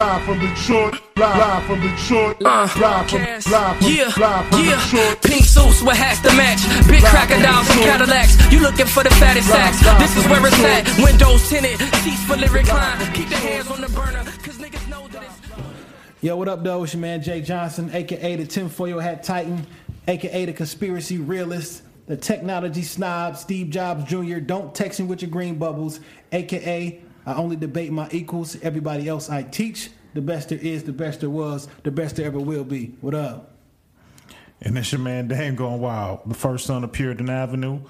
Live from Detroit, live, live from Detroit, Uh, live from, live from, yeah, live from yeah. Detroit. Pink suits with hats to match. Big crocodiles and Cadillacs. You looking for the fattest sacks. This is where it's at. Windows tinted, seats fully reclined. Keep your hands on the burner, cause niggas know that it's. Yo, what up, though? It's your man Jay Johnson, aka the tinfoil hat titan, aka the conspiracy realist, the technology snob, Steve Jobs Jr. Don't text me with your green bubbles, aka I only debate my equals. Everybody else I teach. The best there is, the best there was, the best there ever will be. What up? And it's your man Dame going wild. The first son of Puritan Avenue,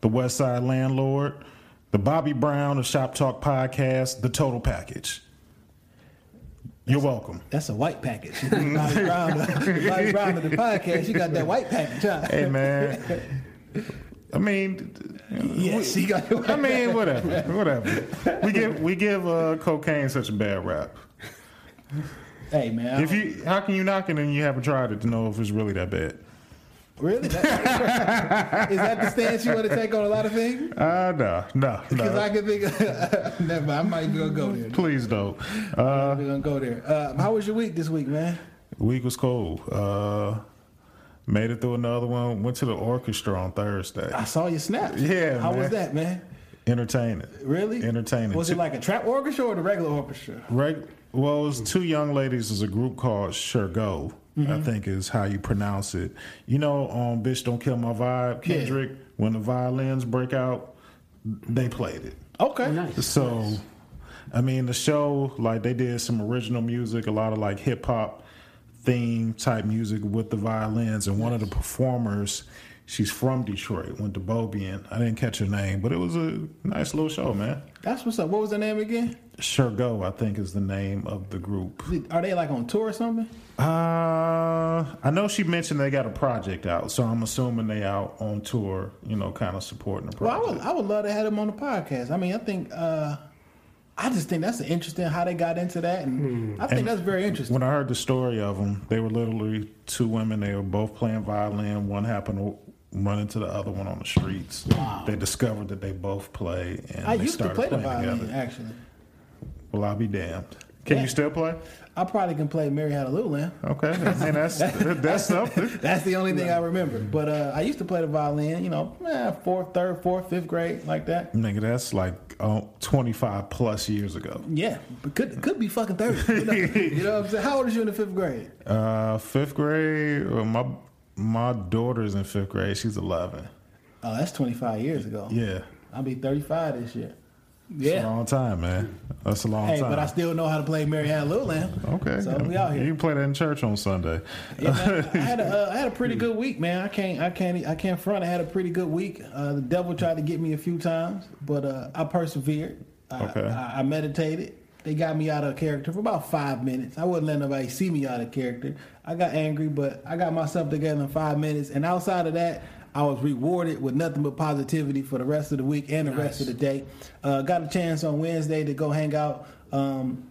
the West Side Landlord, the Bobby Brown of Shop Talk Podcast, the total package. You're welcome. That's a white package. Bobby Brown, Bobby Brown of the podcast. You got that white package, huh? Hey man. I mean, Yes, he got I mean, whatever, whatever. We give we give uh, cocaine such a bad rap. Hey man, If you, how can you knock it and you haven't tried it to know if it's really that bad? really? That- is that the stance you want to take on a lot of things? Uh, no, no, Because I can think of, never. I might even gonna go there. Please don't. Uh, We're gonna go there. Uh, how was your week this week, man? The week was cold. Uh, made it through another one. Went to the orchestra on Thursday. I saw your snaps. Yeah, How man. was that, man? Entertaining. Really? Entertaining. Was it like a trap orchestra or the regular orchestra? Reg- well, it was two young ladies. There's a group called Sure Go. Mm-hmm. I think is how you pronounce it. You know, on "Bitch Don't Kill My Vibe," Kendrick. When the violins break out, they played it. Okay. Nice. So, I mean, the show like they did some original music, a lot of like hip hop theme type music with the violins, and one of the performers, she's from Detroit, went to Bobian. I didn't catch her name, but it was a nice little show, man. That's what's up. What was the name again? Sure Go, I think, is the name of the group. Are they like on tour or something? Uh, I know she mentioned they got a project out, so I'm assuming they out on tour, you know, kind of supporting the Well, I project. would, I would love to have them on the podcast. I mean, I think, uh, I just think that's interesting how they got into that, and hmm. I think And that's very interesting. When I heard the story of them, they were literally two women. They were both playing violin. One happened to run into the other one on the streets. They discovered that they both play, and I they used to started play the playing violin, together. actually. Well, I'll be damned. Can Yeah. you still play? I probably can play Mary Had a Little Lamb. Okay, I mean that's that's something. That's the only thing I remember. But uh, I used to play the violin, you know, eh, fourth, third, fourth, fifth grade, like that. Nigga, that's like oh, 25 plus years ago. Yeah, but could could be fucking thirty. You know, you know what I'm saying? How old is you in the fifth grade? Uh, fifth grade. Well, my my daughter's in fifth grade. She's 11. Oh, that's 25 years ago. Yeah, I'll be 35 this year. It's a Yeah. long time, man. That's a long Hey, time. but I still know how to play Mary Had a Little Lamb. Okay. So we out here. You can play that in church on Sunday. Yeah, man, I had a uh, I had a pretty good week, man. I can't I can't I can't front. I had a pretty good week. Uh, the devil tried to get me a few times, but uh, I persevered. I, Okay. I, I meditated. They got me out of character for about five minutes. I wouldn't let nobody see me out of character. I got angry, but I got myself together in five minutes. And outside of that, I was rewarded with nothing but positivity for the rest of the week and the rest of the day. Uh, got a chance on Wednesday to go hang out um,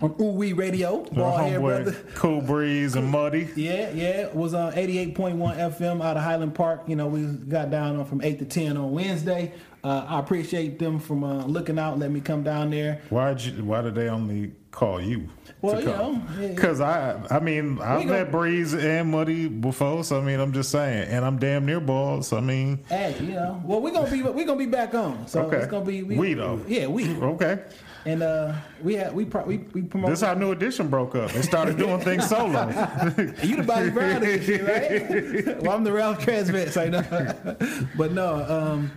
on Ooh Wee Radio. Bald head brother. Cool Breeze and Muddy. Yeah, yeah. It was on 88.1 FM out of Highland Park. You know, we got down on from 8 to 10 on Wednesday. Uh, I appreciate them from uh, looking out, letting me come down there. Why Why did they only call you? Well, you know, yeah, yeah. because I I mean I've gonna- met Breeze and Muddy before, so I mean I'm just saying, and I'm damn near balls. So I mean, Hey, you know, well, we're gonna be we're gonna be back on. So Okay. it's gonna be We, though. Yeah, we. okay. And uh, we had we pro- we we promote. This how New Edition broke up. They started doing things solo. You the Bobby Brown of this shit, right? well, I'm the Ralph Tresvant, I know. but no, um,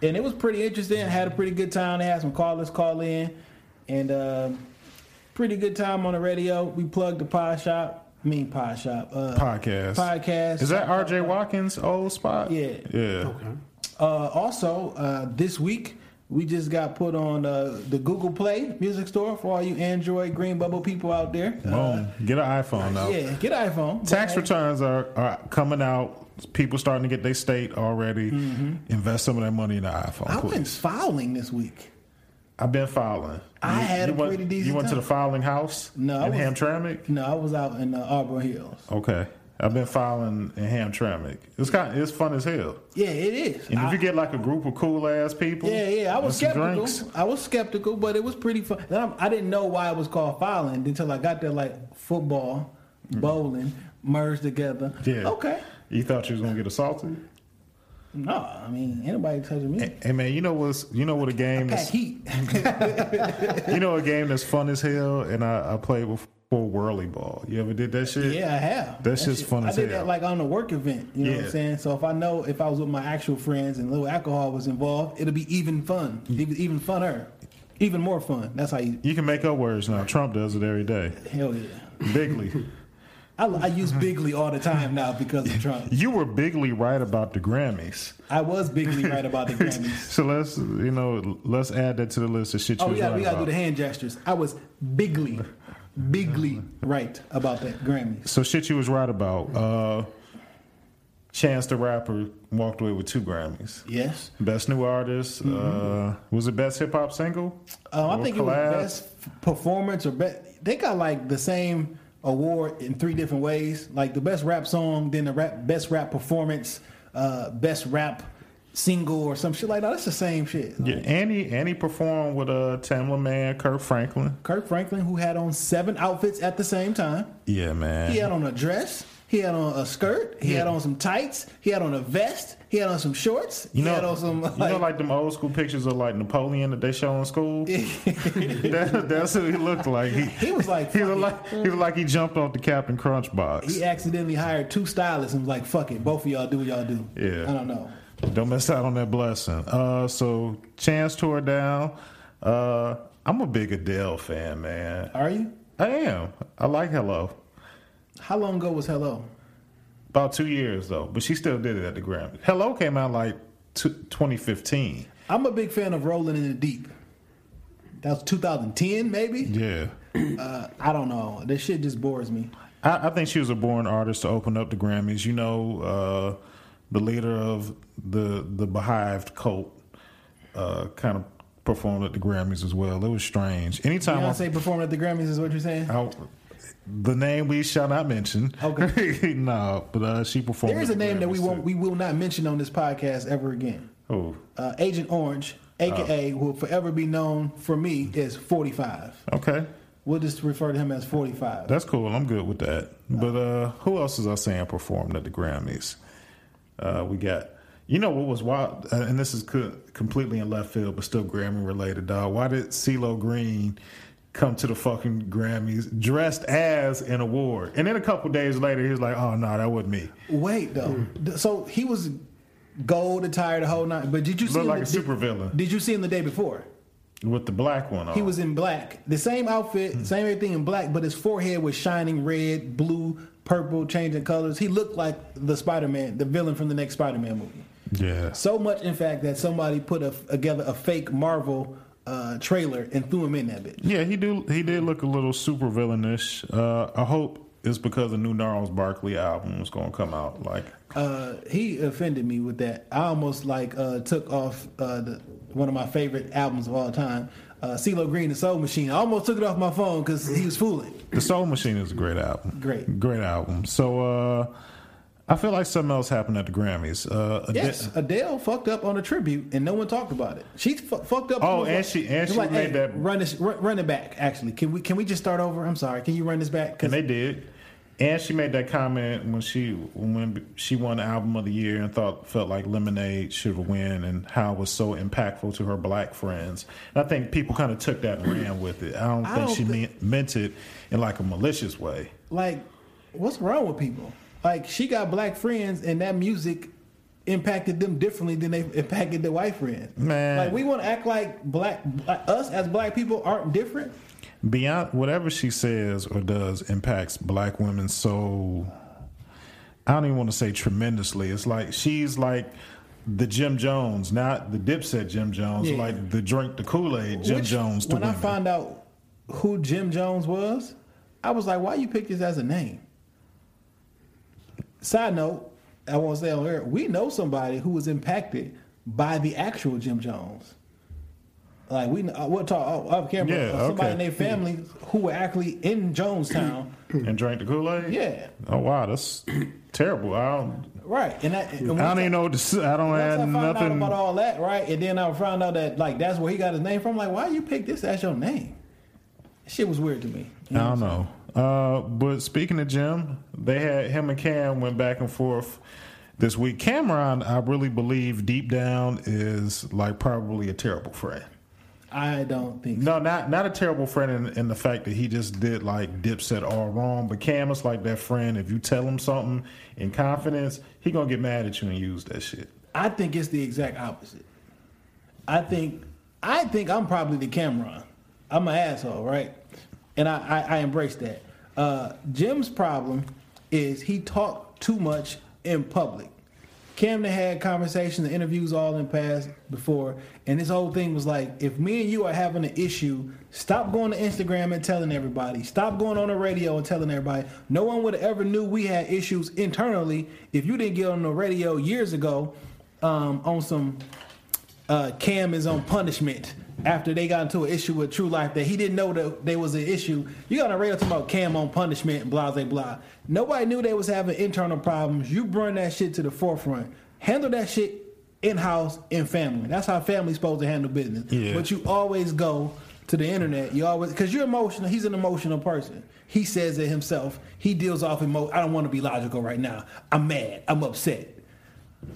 and it was pretty interesting. I had a pretty good time. They had some callers call in, and um pretty good time on the radio. We plugged the Pod Shop. I mean Pod Shop. Uh, Podcast. Podcast. Is that R.J. Watkins' old spot? Yeah. Yeah. Uh, also, uh, this week we just got put on uh, the Google Play Music Store for all you Android Green Bubble people out there. Boom. Get an iPhone now. Yeah, get an iPhone. Tax But, returns are, are coming out. People starting to get their state already. Invest some of that money in the iPhone, I've been please. fowling this week. I've been fowling. I You- had you a went, pretty decent You went to the fowling house No, I in was- Hamtramck? No, I was out in uh, Auburn Hills. Okay. I've been fowling in Hamtramck. It's kind. it's fun as hell. Yeah, it is. And if I- you get like a group of cool ass people, Yeah, yeah. I was skeptical. drinks, I was skeptical, but it was pretty fun. Then I'm- I didn't know why it was called fowling until I got there. Like football, bowling merged together. Yeah. Okay. You thought you was gonna get assaulted? No, I mean anybody touching me. Hey man, you know what's you know what a game is heat. you know a game that's fun as hell and I, I played before whirly ball. You ever did that shit? yeah, I have. That just shit- fun I as did hell. that like on a work event. You know what I'm saying? So if I know if I was with my actual friends and little alcohol was involved, it'll be even fun. Even, even funner. Even more fun. That's how you. You can make up words now. Trump does it every day. Hell yeah. Bigly. I, I use bigly all the time now because of Trump. you were bigly right about the Grammys. I was bigly right about the Grammys. So let's you know let's add that to the list of shit you Oh yeah, right we gotta about. do the hand gestures. I was bigly, bigly right about that Grammys. So shit you was right about. Uh Chance the Rapper walked away with two Grammys. Yes, Best new artist. Uh was it best hip hop single? um, I think it was best performance or best. They got like the same award in three different ways. Like the best rap song, then the rap best rap performance, uh, best rap single or some shit like that. That's the same shit. Yeah, Annie Annie performed with uh Tamela Mann, Kirk Franklin. Kirk Franklin, who had on seven outfits at the same time. Yeah, man. He had on a dress. He had on a skirt. He Yeah. had on some tights. He had on a vest. He had on some shorts. You he know, had on some. you know, like them old school pictures of like Napoleon that they show in school. that, that's who he looked like. He, He was like, he was like he was like he jumped off the Captain Crunch box. he accidentally hired two stylists and was like, "Fuck it, both of y'all do what y'all do." Yeah. I don't know. Don't miss out on that blessing. Uh, so Chance tore down. Uh, I'm a big Adele fan, man. Are you? I am. I like Hello. How long ago was Hello? About two years though, but she still did it at the Grammy. Hello came out like t- 2015. I'm a big fan of Rolling in the Deep. That was 2010, maybe. Yeah. Uh, I don't know. This shit just bores me. I, I think she was a born artist to open up the Grammys. You know, uh, the leader of the the Beehive cult uh, kind of performed at the Grammys as well. It was strange. Anytime I, say performed at the Grammys is what you're saying? I- the name we shall not mention. Okay. no, but uh, she performed. There is a name that we won't, we will not mention on this podcast ever again. Oh, Uh, Agent Orange, aka Oh. will forever be known for me is 45. okay. We'll just refer to him as 45. That's cool. I'm good with that. But uh, who else is I saying performed at the Grammys? Uh, we got, you know, what was wild, uh, and this is co- completely in left field, but still Grammy related, dog. Why did CeeLo Green come to the fucking Grammys dressed as an award? And then a couple days later, he's like, oh, no, that wasn't me. Wait though, Th- so he was gold attire the whole night. But did you see Looked him like a the- supervillain Did you see him the day before? with the black one on. He was in black, the same outfit, Hmm. same everything in black, but his forehead was shining red, blue, purple, changing colors. He looked like the Spider Man, the villain from the next Spider Man movie. Yeah. So much, in fact, that somebody put a, together a fake Marvel uh, trailer and threw him in that bitch. Yeah, he do. He did look a little super villainish. Uh, I hope it's because the new Gnarls Barkley album is going to come out. Like, Uh, he offended me with that. I almost like uh, took off uh, the, one of my favorite albums of all time, uh, CeeLo Green, The Soul Machine. I almost took it off my phone because he was fooling. The Soul Machine is a great album. Great. great album. So uh, I feel like something else happened at the Grammys. Uh, Ade- Yes, Adele fucked up on a tribute, and no one talked about it. She fu- fucked up. Oh, and like- she- and she like, made hey, that- run this run, run it back. Actually, can we can we just start over? I'm sorry. Can you run this back? and they did. And she made that comment when she when she won album of the year and thought felt like Lemonade should win and how it was so impactful to her black friends. And I think people kind of took that and ran with it. I don't I think don't she meant, meant it in like a malicious way. like, what's wrong with people? Like, she got black friends, and that music impacted them differently than they impacted their white friends. Man. like we want to act like black like us as black people aren't different. beyond whatever she says or does impacts black women so I don't even want to say tremendously. It's like she's like the Jim Jones, not the Dipset Jim Jones, Yeah. like the drink the Kool Aid Jim Which, Jones to when women. I found out who Jim Jones was, I was like, why you pick this as a name? Side note, I won't say on air, we know somebody who was impacted by the actual Jim Jones. Like we, uh, we'll talk off off camera. Yeah, of somebody okay. in their family who were actually in Jonestown. and drank the Kool Aid. yeah, Oh wow, that's terrible. I don't. right. And, that, and I don't even know. What to. I don't I have out nothing. about all that, right, and then I found out that like that's where he got his name from. Like, why you pick this as your name? Shit was weird to me. You I don't know. Uh, but speaking of Jim, they had him and Cam went back and forth this week. Cameron, I really believe deep down is like probably a terrible friend. I don't think. So. No, not not a terrible friend in, in the fact that he just did like Dipset all wrong. But Cam is like that friend. If you tell him something in confidence, he gonna get mad at you and use that shit. I think it's the exact opposite. I think I think I'm probably the Cameron. I'm an asshole, right? And I, I, I embrace that. Uh, Jim's problem is he talked too much in public. Camden had conversations interviews all in past before, and this whole thing was like, if me and you are having an issue, stop going to Instagram and telling everybody. Stop going on the radio and telling everybody. No one would ever knew we had issues internally if you didn't get on the radio years ago um, on some uh, Cam is on punishment after they got into an issue with True Life that he didn't know that there was an issue. You got on the radio talking about Cam on punishment and blah blah blah. Nobody knew they was having internal problems. You bring that shit to the forefront. Handle that shit in house in family. That's how family's supposed to handle business. Yeah. But you always go to the internet. You always because you're emotional. He's an emotional person. He says it himself. He deals off emo. I don't want to be logical right now. I'm mad. I'm upset.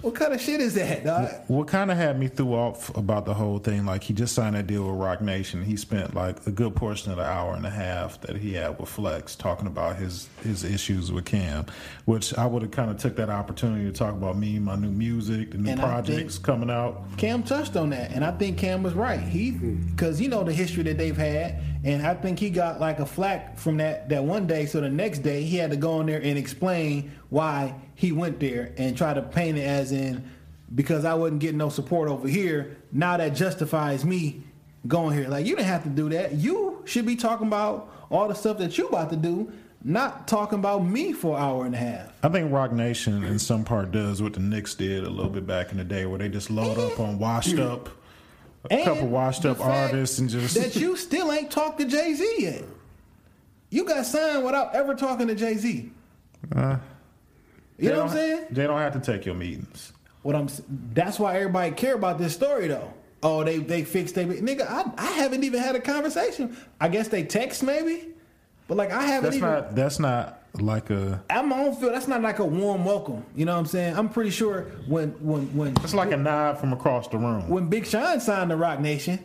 What kind of shit is that, dog? What kind of had me threw off about the whole thing, like he just signed a deal with Roc Nation. He spent like a good portion of the hour and a half that he had with Flex talking about his his issues with Cam, which I would have kind of took that opportunity to talk about me, my new music, the new And projects coming out. Cam touched on that, and I think Cam was right. He, mm-hmm. because you know the history that they've had, and I think he got like a flack from that that one day. So the next day he had to go in there and explain why he went there and try to paint it as in because I wasn't getting no support over here. Now that justifies me going here. Like you didn't have to do that. You should be talking about all the stuff that you about to do, not talking about me for an hour and a half. I think Roc Nation in some part does what the Knicks did a little bit back in the day, where they just load up on washed up, a And couple washed up artists, and just that you still ain't talked to Jay Z yet. You got signed without ever talking to Jay Z. Uh, you know what I'm saying? They don't have to take your meetings. What I'm. That's why everybody care about this story though. Oh, they they fixed they nigga. I, I haven't even had a conversation. I guess they text maybe, but like I haven't That's even. not. That's not like a. I'm my own feel. That's not like a warm welcome. You know what I'm saying? I'm pretty sure when when when It's like a nod from across the room. when Big Sean signed the Roc Nation,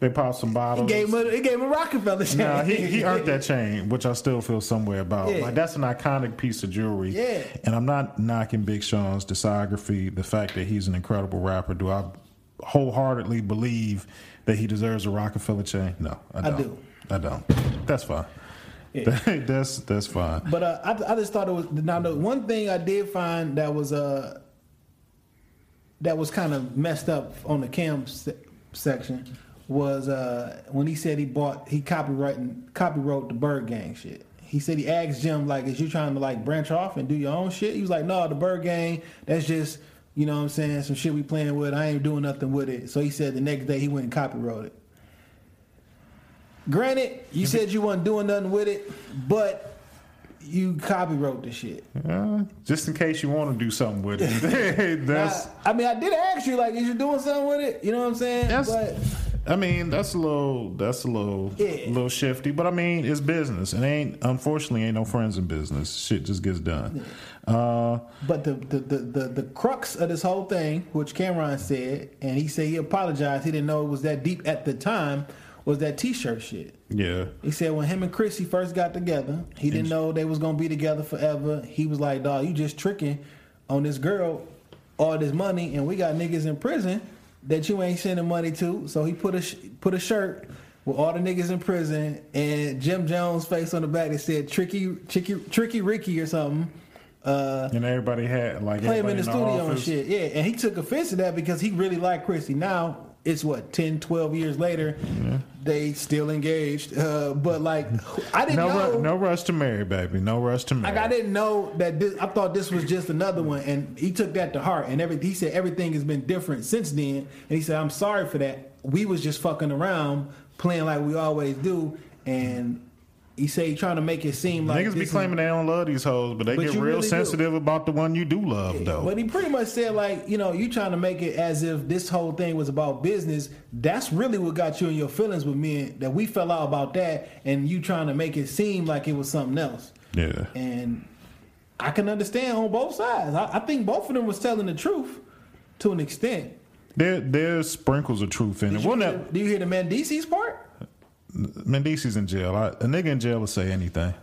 They pop some he bottles. gave him a, he gave him a Roc-A-Fella chain. Nah, he, he earned that chain, which I still feel somewhere about. Yeah. Like that's an iconic piece of jewelry. Yeah. And I'm not knocking Big Sean's discography, the fact that he's an incredible rapper. Do I wholeheartedly believe that he deserves a Roc-A-Fella chain? No, I I don't. do. I don't. That's fine. that's that's fine. But uh, I, I just thought it was now the one thing I did find that was uh that was kind of messed up on the cam se- section was uh when he said he bought he copywriting copywrote the Bird Gang shit. He said he asked Jim like, "Is you trying to like branch off and do your own shit?" He was like, "No, the Bird Gang. That's just you know what I'm saying some shit we playing with. I ain't doing nothing with it." So he said the next day he went and copywrote it. Granted, you said you wasn't doing nothing with it, but you copywrote the shit. Uh, just in case you want to do something with it. that's I, I mean, I did ask you like, is you doing something with it? You know what I'm saying? That's- but I mean, that's a little that's a little Yeah. little shifty, but I mean, it's business. And ain't unfortunately ain't no friends in business. Shit just gets done. Uh, but the the, the the the crux of this whole thing, which Cameron said, and he said he apologized. He didn't know it was that deep at the time. Was that T-shirt shit? yeah. He said when him and Chrissy first got together, he didn't know they was gonna be together forever. He was like, "Dog, you just tricking on this girl, all this money, and we got niggas in prison that you ain't sending money to." So he put a sh- put a shirt with all the niggas in prison and Jim Jones' face on the back that said "Tricky, Tricky, Tricky Ricky" or something. Uh, And everybody had like play him in the studio and shit. Yeah, and he took offense to that because he really liked Chrissy. Now it's what 10, 12 years later, they still engaged. Uh, but like, I didn't No, know. ru- no rush to marry, baby. No rush to marry. Like I didn't know that this. I thought this was just another one, and he took that to heart. And every he said everything has been different since then. And he said, "I'm sorry for that. we was just fucking around, playing like we always do, and he say he trying to make it seem like Niggas be claiming they don't love these hoes, but they But get real really do. sensitive about the one you do love, though. But he pretty much said like, you know, you trying to make it as if this whole thing was about business. That's really what got you in your feelings with me. That we fell out about that, and you trying to make it seem like it was something else. yeah. And I can understand on both sides. I, I think both of them was telling the truth to an extent. There, there's sprinkles of truth in Did it. Well, hear, now, do you hear the Mendeecees part? Mendeecees's in jail. I, a nigga in jail will say anything.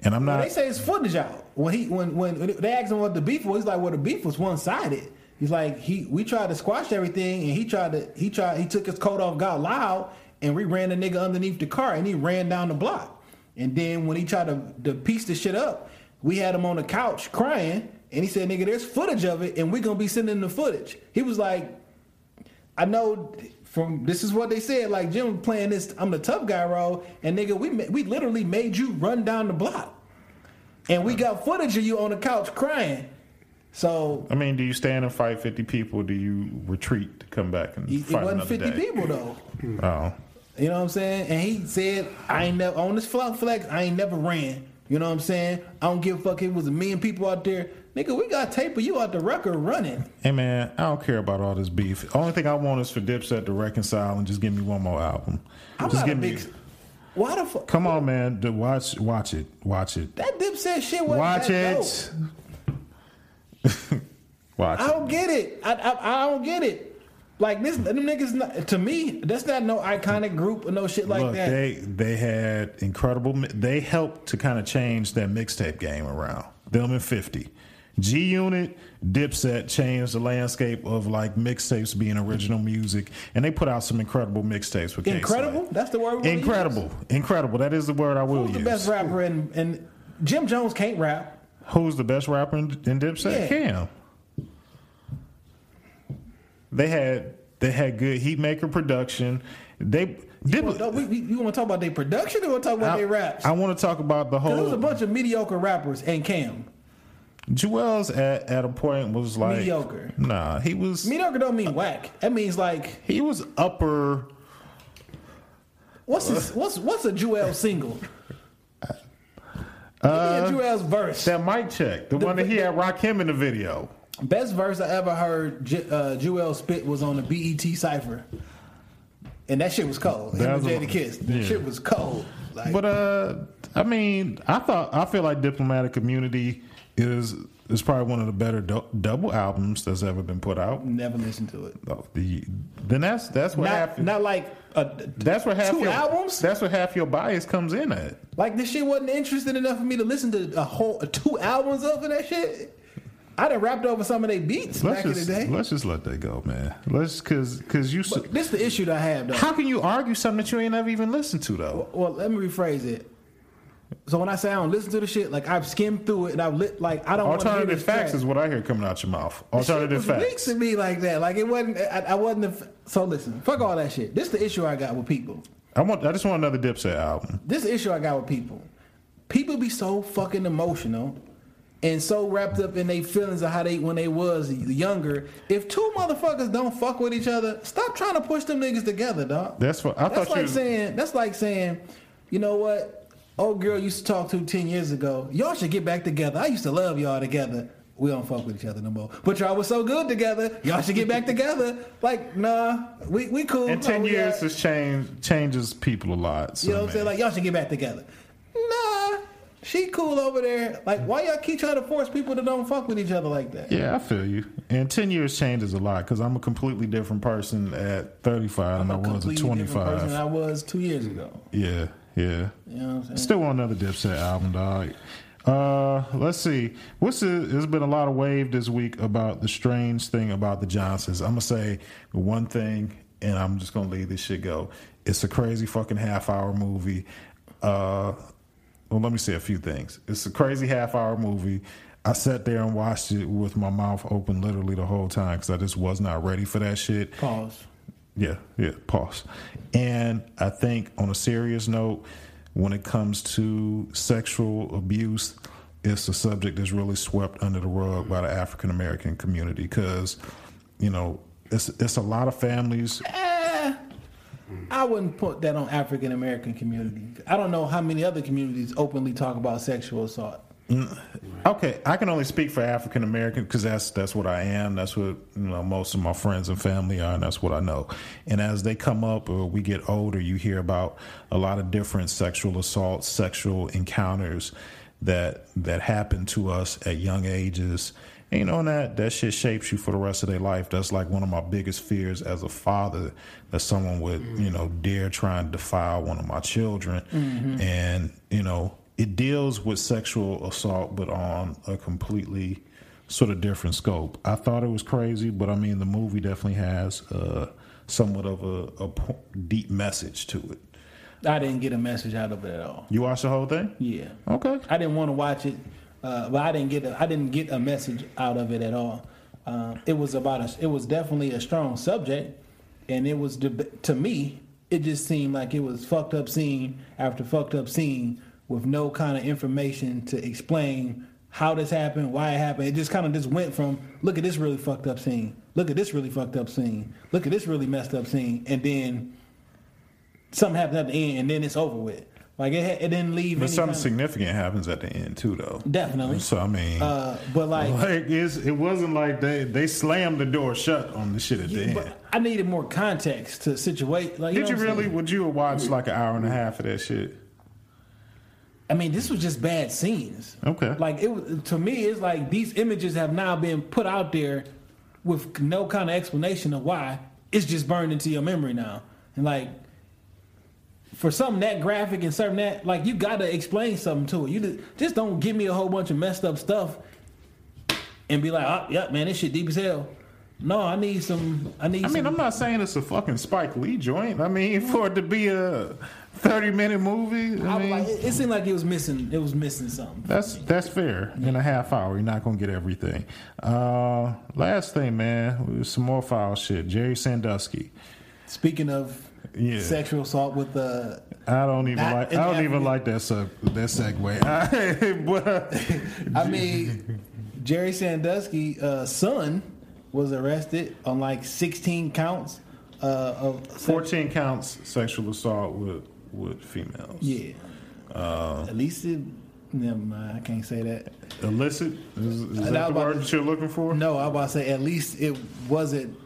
And I'm Well, not. they say it's footage out. When he when when they asked him what the beef was, he's like, "Well, the beef was one sided." He's like, "He we tried to squash everything, and he tried to he tried he took his coat off, got loud, and we ran the nigga underneath the car, and he ran down the block. And then when he tried to, to piece the shit up, we had him on the couch crying, and he said, "Nigga, there's footage of it, and we're gonna be sending the footage." He was like, I know from this is what they said. Like Jim playing this, I'm the tough guy role, and nigga, we we literally made you run down the block, and we got footage of you on the couch crying. So I mean, do you stand and fight 50 people? Do you retreat to come back and it it fight wasn't 50 day? people though. Oh. You know what I'm saying? And he said, I ain't never on this flex. I ain't never ran. You know what I'm saying? I don't give a fuck. It was a million people out there. Nigga, we got tape of you out the record running. Hey man, I don't care about all this beef. Only thing I want is for Dipset to reconcile and just give me one more album. I'm just not a give big. me. Why the fuck? Come on, man. Watch, watch it, watch it, That Dipset shit wasn't watch that it. watch I don't get it. I, I, I don't get it. Like this, them niggas. Not, to me, that's not no iconic group or no shit like Look, that. they they had incredible. They helped to kind of change that mixtape game around. Them and Fifty, G Unit, Dipset changed the landscape of like mixtapes being original music, and they put out some incredible mixtapes with. Incredible. That's the word. wanna use? Incredible, incredible. That is the word I will Who's the best rapper? in, and Jim Jones can't rap. Who's the best rapper in, in Dipset? Yeah. Cam. They had they had good Heatmaker production. They Dip, Well, we, we, you want to talk about their production or want to talk about I, their raps? I want to talk about the whole. There was a bunch of mediocre rappers and Cam. Juelz at, at a point was like Mediocre. Nah, he was Mediocre don't mean whack. That means like he was upper. what's his, what's what's a Jewel single? Give me a Juelz verse. That mic check, the, one that he had rock him in the video. Best verse I ever heard J- uh, Jewel spit was on the BET cipher, and that shit was cold. Him That was a- Jadakiss, that yeah. shit was cold. Like, But uh, I mean, I thought I feel like Diplomatic Immunity is is probably one of the better dou- double albums that's ever been put out. never listened to it. Oh, the- then that's that's where half Not, not like a, that's where half two your albums. That's what half your bias comes in at. Like this shit wasn't interesting enough for me to listen to a whole two albums of it, that shit. I done rapped over some of their beats Let's back just in the day. let's just let that go, man. Let's because because you. But this is the issue that I have though. how can you argue something that you ain't never even listened to though? Well, let me rephrase it. So when I say I don't listen to the shit, like I've skimmed through it and I've lit like I don't. Alternative facts is what I hear coming out your mouth. Alternative weak facts. to me like that. Like it wasn't. I, I wasn't. A, so listen, fuck all that shit. This is the issue I got with people. I want. I just want another Dipset album. This is the issue I got with people. People be so fucking emotional and so wrapped up in their feelings of how they when they was younger. If two motherfuckers don't fuck with each other, stop trying to push them niggas together, dog. That's what I That's thought like you. saying. That's like saying, you know what? Old girl used to talk to ten years ago. Y'all should get back together. I used to love y'all together. We don't fuck with each other no more. But y'all was so good together. Y'all should get back together. Like, nah, we we cool. ten oh, No, years, got- has changed changes people a lot. So, you know what I'm saying? Like y'all should get back together. Nah, she cool over there. Like why y'all keep trying to force people to don't fuck with each other like that? Yeah, I feel you. And 10 years changes a lot because I'm a completely different person at 35 than I I'm a was at completely different person 25. than I was two years ago. Yeah, yeah. You know what I'm saying? Still want another Dipset album, dog. Uh, let's see. What's the, there's been a lot of wave this week about the strange thing about the Johnsons. I'm gonna say one thing, and I'm just gonna leave this shit go. It's a crazy fucking half hour movie. Uh, well, let me say a few things. It's a crazy half hour movie. I sat there and watched it with my mouth open literally the whole time because I just was not ready for that shit. Pause. Yeah, yeah, pause. And I think on a serious note, when it comes to sexual abuse, it's a subject that's really swept under the rug by the African American community because, you know, it's it's a lot of families. Eh, I wouldn't put that on African American community. I don't know how many other communities openly talk about sexual assault. Okay, I can only speak for African American because that's that's what I am. That's what you know most of my friends and family are, and that's what I know. And as they come up or we get older, you hear about a lot of different sexual assaults, sexual encounters that that happen to us at young ages. And, you know, and that that shit shapes you for the rest of their life. That's like one of my biggest fears as a father that someone would you know dare try and defile one of my children, mm-hmm. and you know it deals with sexual assault, but on a completely sort of different scope. I thought it was crazy, but I mean, the movie definitely has uh, somewhat of a, a deep message to it. I didn't get a message out of it at all. You watched the whole thing? Yeah. Okay. I didn't want to watch it, uh, but I didn't get a, I didn't get a message out of it at all. Um, it was about a, it was definitely a strong subject, and it was deb- to me it just seemed like it was fucked up scene after fucked up scene with no kind of information to explain how this happened, why it happened. It just kind of just went from look at this really fucked up scene, look at this really fucked up scene, look at this really messed up scene, and then something happens at the end, and then it's over with. Like it, it didn't leave. But any something significant happens at the end too, though. Definitely. So I mean, Uh, but like, like it's, it wasn't like they they slammed the door shut on the shit at the end. but I needed more context to situate. Like, Did know you really? Would you have watched like an hour and a half of that shit? I mean, this was just bad scenes. Okay. Like it was, to me, it's like these images have now been put out there with no kind of explanation of why. It's just burned into your memory now, and like. For something that graphic and something that like you got to explain something to it. You just- just don't give me a whole bunch of messed up stuff and be like, ah, "Oh, yep, man, this shit deep as hell." No, I need some. I need. I mean, some, I'm not saying it's a fucking Spike Lee joint. I mean, for it to be a 30 minute movie, I I mean, like, it, it seemed like it was missing. It was missing something. that's that's fair. In a half hour, you're not gonna get everything. Uh, last thing, man, some more foul shit. Jerry Sandusky. Speaking of Yeah. sexual assault with the, I don't even like. I don't even like that seg, that segue. but I mean, Jerry Sandusky uh, son was arrested on like 16 counts uh, of sex- 14 counts sexual assault with with females. Yeah. Uh, At least it. Never mind. I can't say that. Illicit is, is that the word to- you're looking for? No, I was about to say at least it wasn't.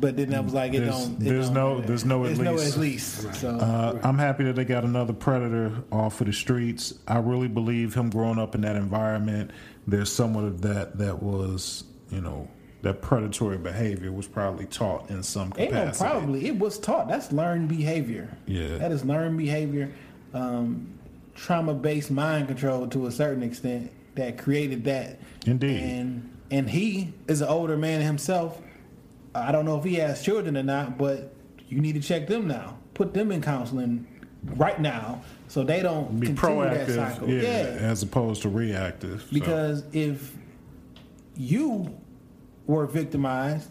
But then I was like, it There's- don't. It there's don't no- there's no at There's no least. at least. So Uh, I'm happy that they got another predator off of the streets. I really believe him growing up in that environment. There's somewhat of that that was, you know, that predatory behavior was probably taught in some Ain't no probably. It was taught. That's learned behavior. Yeah. That is learned behavior. Um, Trauma based mind control to a certain extent that created that. Indeed. And and he is an older man himself. I don't know if he has children or not, but you need to check them now. Put them in counseling right now so they don't Be proactive, cycle. yeah, as opposed to reactive. So, Because if you were victimized,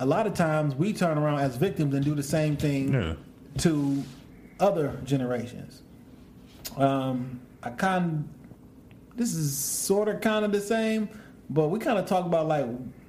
a lot of times we turn around as victims and do the same thing yeah, to other generations. Um, I kind this is sort of kind of the same, but we kind of talk about like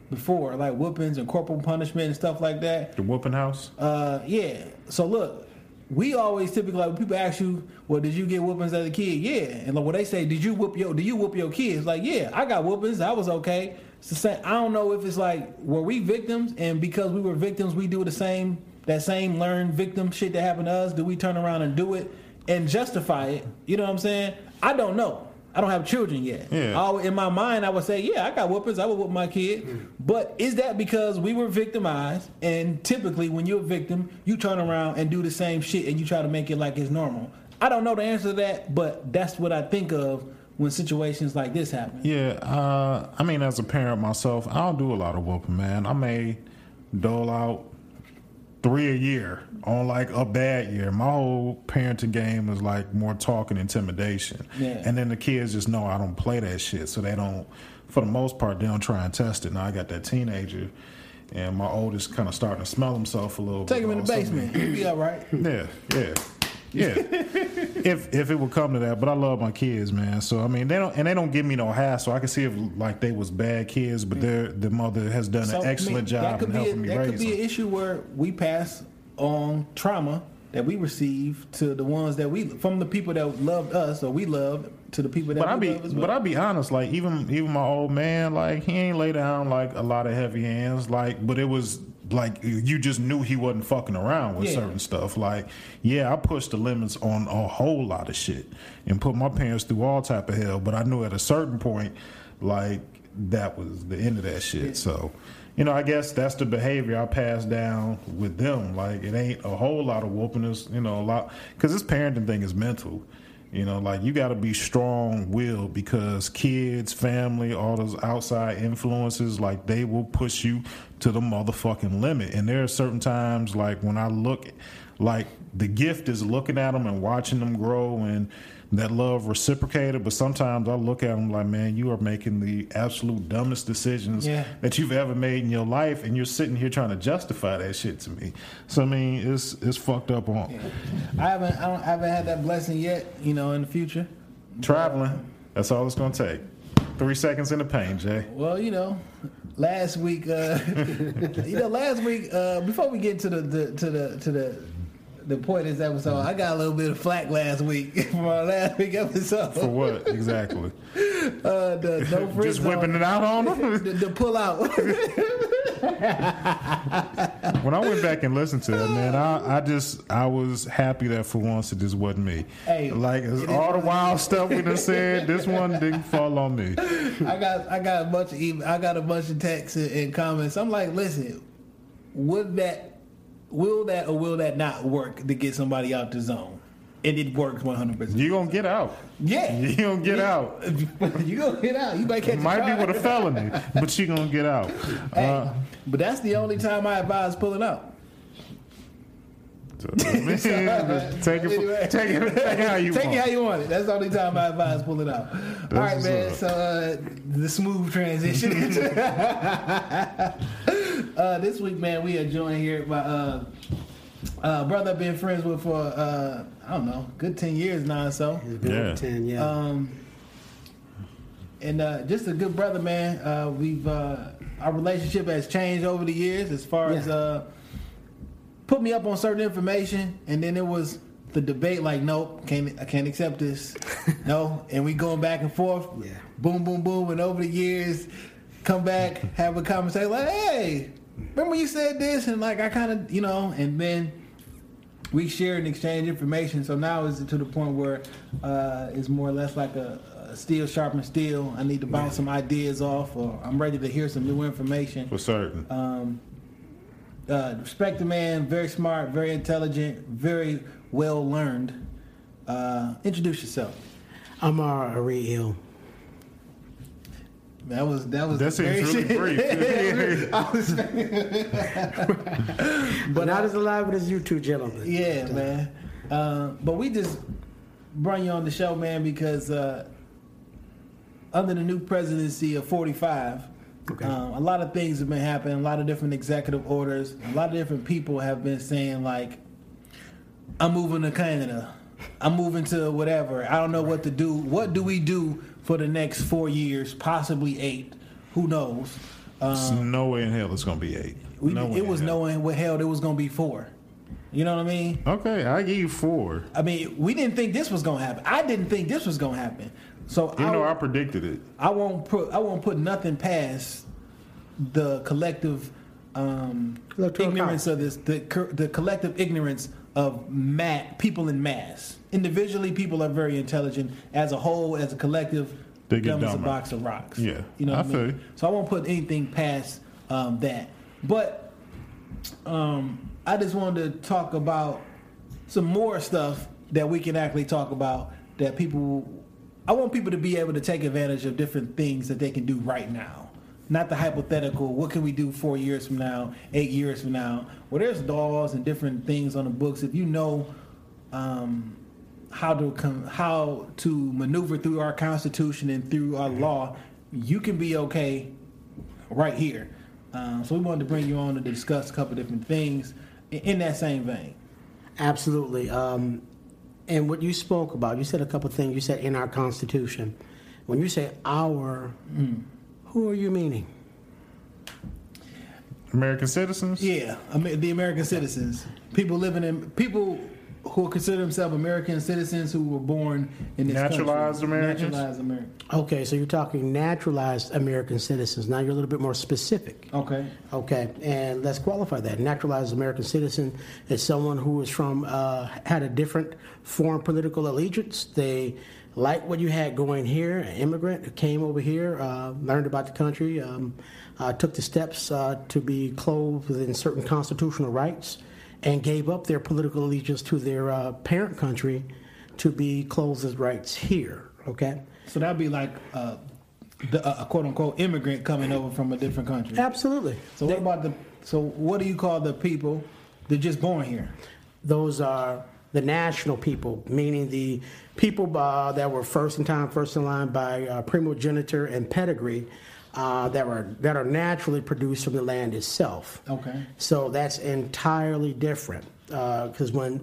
before, like whoopings and corporal punishment and stuff like that. the whooping house. Uh, yeah. So look, we always typically like when people ask you, "Well, did you get whoopings as a kid?" Yeah, and like when they say, "Did you whoop your? Do you whoop your kids?" Like, yeah, I got whoopings. I was okay. It's the same. I don't know if it's like were we victims, and because we were victims, we do the same that same learned victim shit that happened to us. Do we turn around and do it and justify it? You know what I'm saying? I don't know. I don't have children yet. Yeah. I in my mind, I would say, yeah, I got whoopings. I would whoop my kid. But is that because we were victimized? And typically, when you're a victim, you turn around and do the same shit and you try to make it like it's normal. I don't know the answer to that, but that's what I think of when situations like this happen. Yeah, uh, I mean, as a parent myself, I don't do a lot of whooping, man. I may dole out three a year on like a bad year. My whole parenting game is like more talk and intimidation. Yeah. And then the kids just know I don't play that shit, so they don't, for the most part, they don't try and test it. Now I got that teenager, and my oldest kind of starting to smell himself a little Take bit. him in the basement. He'll be all right. Yeah, yeah, yeah. if if it would come to that, but I love my kids, man. So I mean, they don't and they don't give me no hassle. I can see if like they was bad kids, but mm. their the mother has done So, an I excellent mean, job in be a- helping me That could raise be an issue where we pass on trauma that we receive to the ones that we from the people that loved us or we loved to the people that But I be, well. but I be honest. Like even even my old man, like he ain't lay down like a lot of heavy hands. Like, but it was like you just knew he wasn't fucking around with Yeah. certain stuff. Like, yeah, I pushed the limits on a whole lot of shit and put my parents through all type of hell. But I knew at a certain point, like that was the end of that shit. So. You know, I guess that's the behavior I passed down with them. Like, it ain't a whole lot of whooping us, you know, a lot. Because this parenting thing is mental. You know, like you got to be strong willed because kids, family, all those outside influences, like they will push you to the motherfucking limit. And there are certain times, like when I look, like the gift is looking at them and watching them grow and that love reciprocated. But sometimes I look at them like, man, you are making the absolute dumbest decisions Yeah. that you've ever made in your life, and you're sitting here trying to justify that shit to me. So I mean, it's it's fucked up on I haven't I, don't, I haven't had that blessing yet. You know, in the future. traveling. That's all it's gonna take. Three seconds in the pain, Jay. Well, you know, last week, uh, you know, last week uh, before we get to the, the to the to the the point of this episode, I got a little bit of flack last week from our last week episode. For what exactly? Uh, the no friend Just whipping it out on them. The, the pull out. when I went back and listened to it, man, I, I just I was happy that for once it just wasn't me. Hey, like all the wild stuff we done said, this one didn't fall on me. I got I got a bunch of I got a bunch of texts and, and comments. I'm like, listen, would that will that or will that not work to get somebody out the zone? And it works 100. percent You're gonna get out? Yeah, You're gonna get out? You're gonna get out. You might catch might be with a felony, but you're gonna get out. Hey, Uh, but that's the only time I advise pulling out. so, take it, take it, take it how you Take want. it how you want it. That's the only time I advise pulling out. All right, man. up. So uh, the smooth transition. Uh, this week, man, we are joined here by uh, uh, brother I've been friends with for uh, I don't know, good ten years now. or So It's been Yeah. 10, yeah. um, and uh, just a good brother, man. Uh, we've uh, our relationship has changed over the years as far as uh, put me up on certain information, and then it was the debate. Like, nope, can't I can't accept this. no, and we going back and forth. Yeah. Boom, boom, boom, and over the years, come back, have a conversation. Like, hey, remember you said this, and like I kind of, you know, and then we share and exchange information. So now it's to the point where uh, it's more or less like a, a steel sharpens steel. I need to bounce some ideas off, or I'm ready to hear some new information. For certain. Um, uh, respect the man, very smart, very intelligent, very well learned. Uh, introduce yourself. I'm Ari Hill. That was that was That seems very really brief. I was- But not as elaborate as you two gentlemen. Yeah, man. Uh, but we just brought you on the show, man, because uh, under the new presidency of 45, Okay. um, a lot of things have been happening. A lot of different executive orders. A lot of different people have been saying like, "I'm moving to Canada. I'm moving to whatever. I don't know what to do. What do we do for the next four years, possibly eight? Who knows?" There's no way in hell it's gonna be eight. We, no it was hell. knowing what hell it was going to be four. You know what I mean? Okay, I give you four. I mean, we didn't think this was gonna happen. I didn't think this was gonna happen. So You I, know, I predicted it. I won't put I won't put nothing past the collective um, Electoral ignorance of this the the collective ignorance of ma- people in mass. Individually, people are very intelligent. As a whole, as a collective, They get dumb as a box of rocks. Yeah, you know. I What I, feel mean? you. So I won't put anything past um, that. But um, I just wanted to talk about some more stuff that we can actually talk about that people. I want people to be able to take advantage of different things that they can do right now. Not the hypothetical. What can we do four years from now, eight years from now? Well, there's laws and different things on the books. If you know um, how to com- how to maneuver through our Constitution and through our law, you can be okay right here. Um, so we wanted to bring you on to discuss a couple different things in that same vein. Absolutely. Um, and what you spoke about, you said a couple things. You said in our Constitution. When you say our, who are you meaning? American citizens. Yeah, the American citizens, people living in people who consider themselves American citizens who were born in this Naturalized country. Americans? Naturalized American. Okay, so you're talking naturalized American citizens. Now you're a little bit more specific. Okay. Okay, and let's qualify that. Naturalized American citizen is someone who is from uh, had a different foreign political allegiance. They like what you had going here. An immigrant who came over here, uh, learned about the country, um, uh, took the steps uh, to be clothed within certain constitutional rights, and gave up their political allegiance to their uh, parent country to be clothed as rights here. Okay. So that'd be like uh, the, a quote unquote immigrant coming over from a different country. Absolutely. So what about the? So what do you call the people that just born here? those are the national people, meaning the people uh, that were first in time, first in line by uh, primogeniture and pedigree, uh, that were that are naturally produced from the land itself. Okay. So that's entirely different because when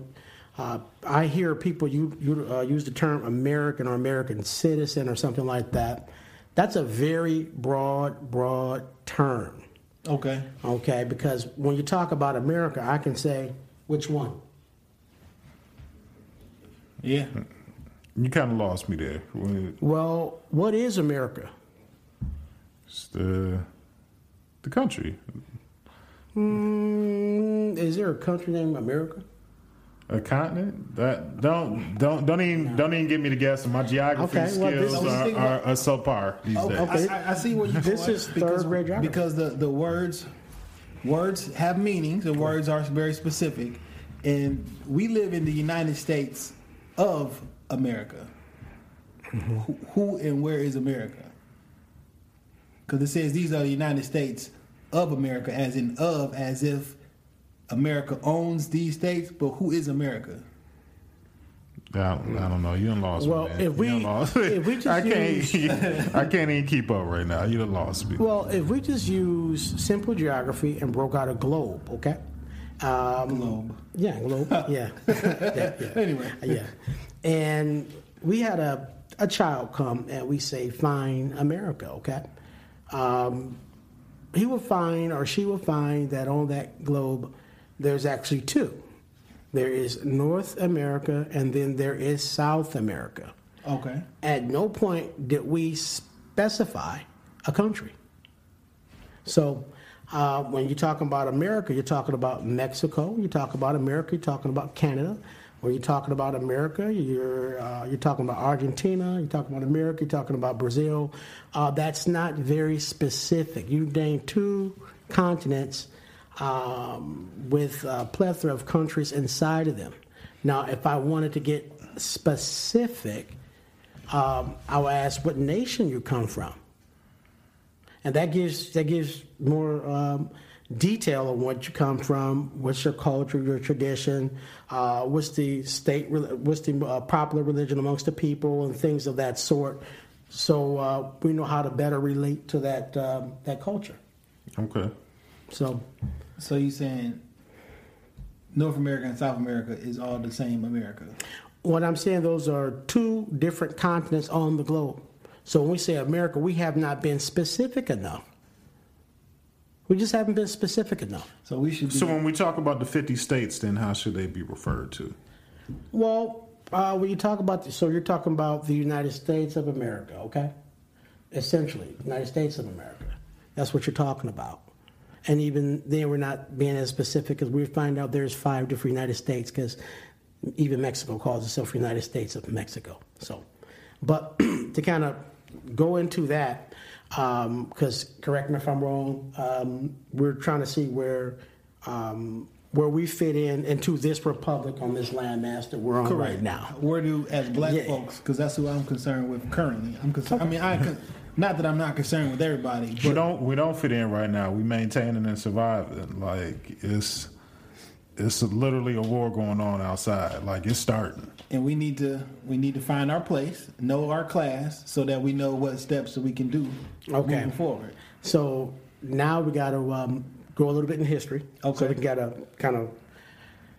uh, I hear people you, you uh, use the term American or American citizen or something like that, that's a very broad, broad term. Okay. Okay, because when you talk about America, I can say which one. Yeah. You kind of lost me there. When Well, what is America? It's the the country, Mm, is there a country named America? a continent. That don't don't don't even don't even get me to guess. My geography Okay, well, this- skills I are, thinking are, are subpar these Oh, days. okay. I, I- I see what you. This is because, third grade geography. because the the words words have meanings. The words are very specific, and we live in the United States of America. Mm-hmm. Who, who and where is America? Because it says these are the United States of America, as in of, as if America owns these states. But who is America? I don't, I don't know. You done lost Well, me. Man. if we- lost. if we just I can't. I can't even keep up right now. You done lost me. Well, if we just use simple geography and broke out a globe, okay? Um, Globe. Yeah, globe. Yeah. yeah, yeah. Anyway. Yeah. And we had a, a child come and we say, find America, okay? Um, he will find or she will find that on that globe there's actually two. There is North America and then there is South America. Okay. At no point did we specify a country. So uh, when you're talking about America, you're talking about Mexico. You're talking about America. You're talking about Canada. When you're talking about America, you're uh, you're talking about Argentina. You're talking about America. You're talking about Brazil. Uh, that's not very specific. You name two continents um, with a plethora of countries inside of them. Now, if I wanted to get specific, um, I would ask what nation you come from, and that gives that gives more um, detail on what you come from, what's your culture, your tradition, uh, what's the state, what's the uh, popular religion amongst the people, and things of that sort. So uh, we know how to better relate to that um, that culture. Okay. So So you saying North America and South America is all the same America? What I'm saying, those are two different continents on the globe. So when we say America, we have not been specific enough. We just haven't been specific enough. So we should be. So when we talk about the 50 states, then how should they be referred to? Well, uh, when you talk about, the, so you're talking about the United States of America, okay? Essentially, United States of America. That's what you're talking about. And even then, we're not being as specific as we find out there's five different United States because even Mexico calls itself United States of Mexico. So, but to kind of go into that, because correct me if I'm wrong, um, we're trying to see where um, where we fit in into this republic on this landmass that we're on right now. Where do as black Yeah. folks? Because that's who I'm concerned with currently. I'm concerned. I mean, I con- not that I'm not concerned with everybody, We don't we don't fit in right now. We maintaining and surviving. Like it's it's literally a war going on outside. Like it's starting. and we need to we need to find our place, know our class, so that we know what steps that we can do Okay. moving forward. So now we got to um, go a little bit in history. Okay. So we got to kind of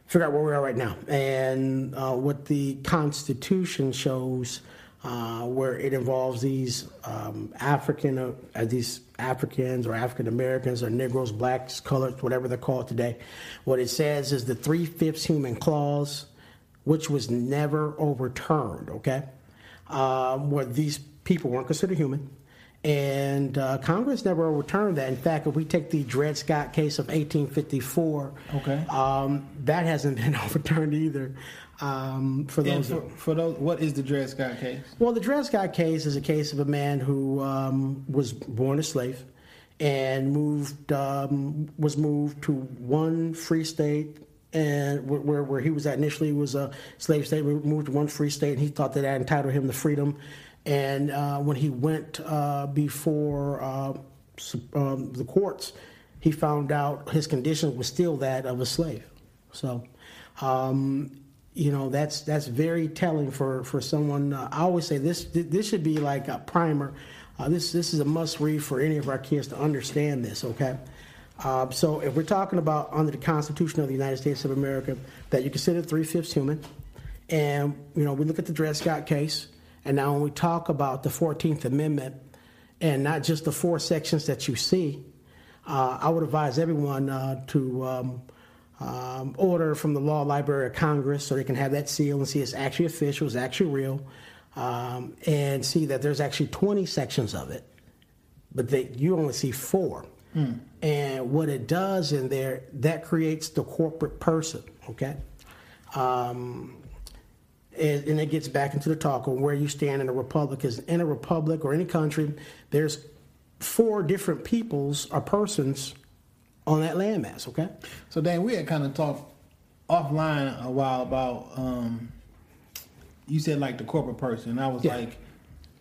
figure out where we are right now and uh, what the Constitution shows, uh, where it involves these um, African, uh, these Africans or African Americans or Negroes, blacks, coloreds, whatever they're called today. What it says is the three fifths human clause. which was never overturned. Okay, um, where these people weren't considered human. And uh, Congress never overturned that. In fact, if we take the Dred Scott case of 1854, Okay. um, that hasn't been overturned either. Um, for those, for, for those, what is the Dred Scott case? well, the Dred Scott case is a case of a man who um, was born a slave and moved um, was moved to one free state and where- where, he was at initially was a slave state moved to one free state and he thought that that entitled him to freedom and uh, when he went uh, before uh, um, the courts he found out his condition was still that of a slave so um, you know that's that's very telling for for someone. Uh, I always say this this should be like a primer. Uh, this this is a must read for any of our kids to understand this. Okay. Uh, so if we're talking about under the Constitution of the United States of America that you consider three fifths human, and you know we look at the Dred Scott case, and now when we talk about the Fourteenth Amendment, and not just the four sections that you see, uh, I would advise everyone uh, to um, um, order from the Law Library of Congress so they can have that seal and see it's actually official, it's actually real, um, and see that there's actually 20 sections of it, but they, you only see four. And what it does in there, that creates the corporate person, okay? Um, and, and it gets back into the talk on where you stand in a republic. Because in a republic or any country, there's four different peoples or persons on that landmass. Okay. So Dan, we had kind of talked offline a while about um, you said like the corporate person. I was Yeah. like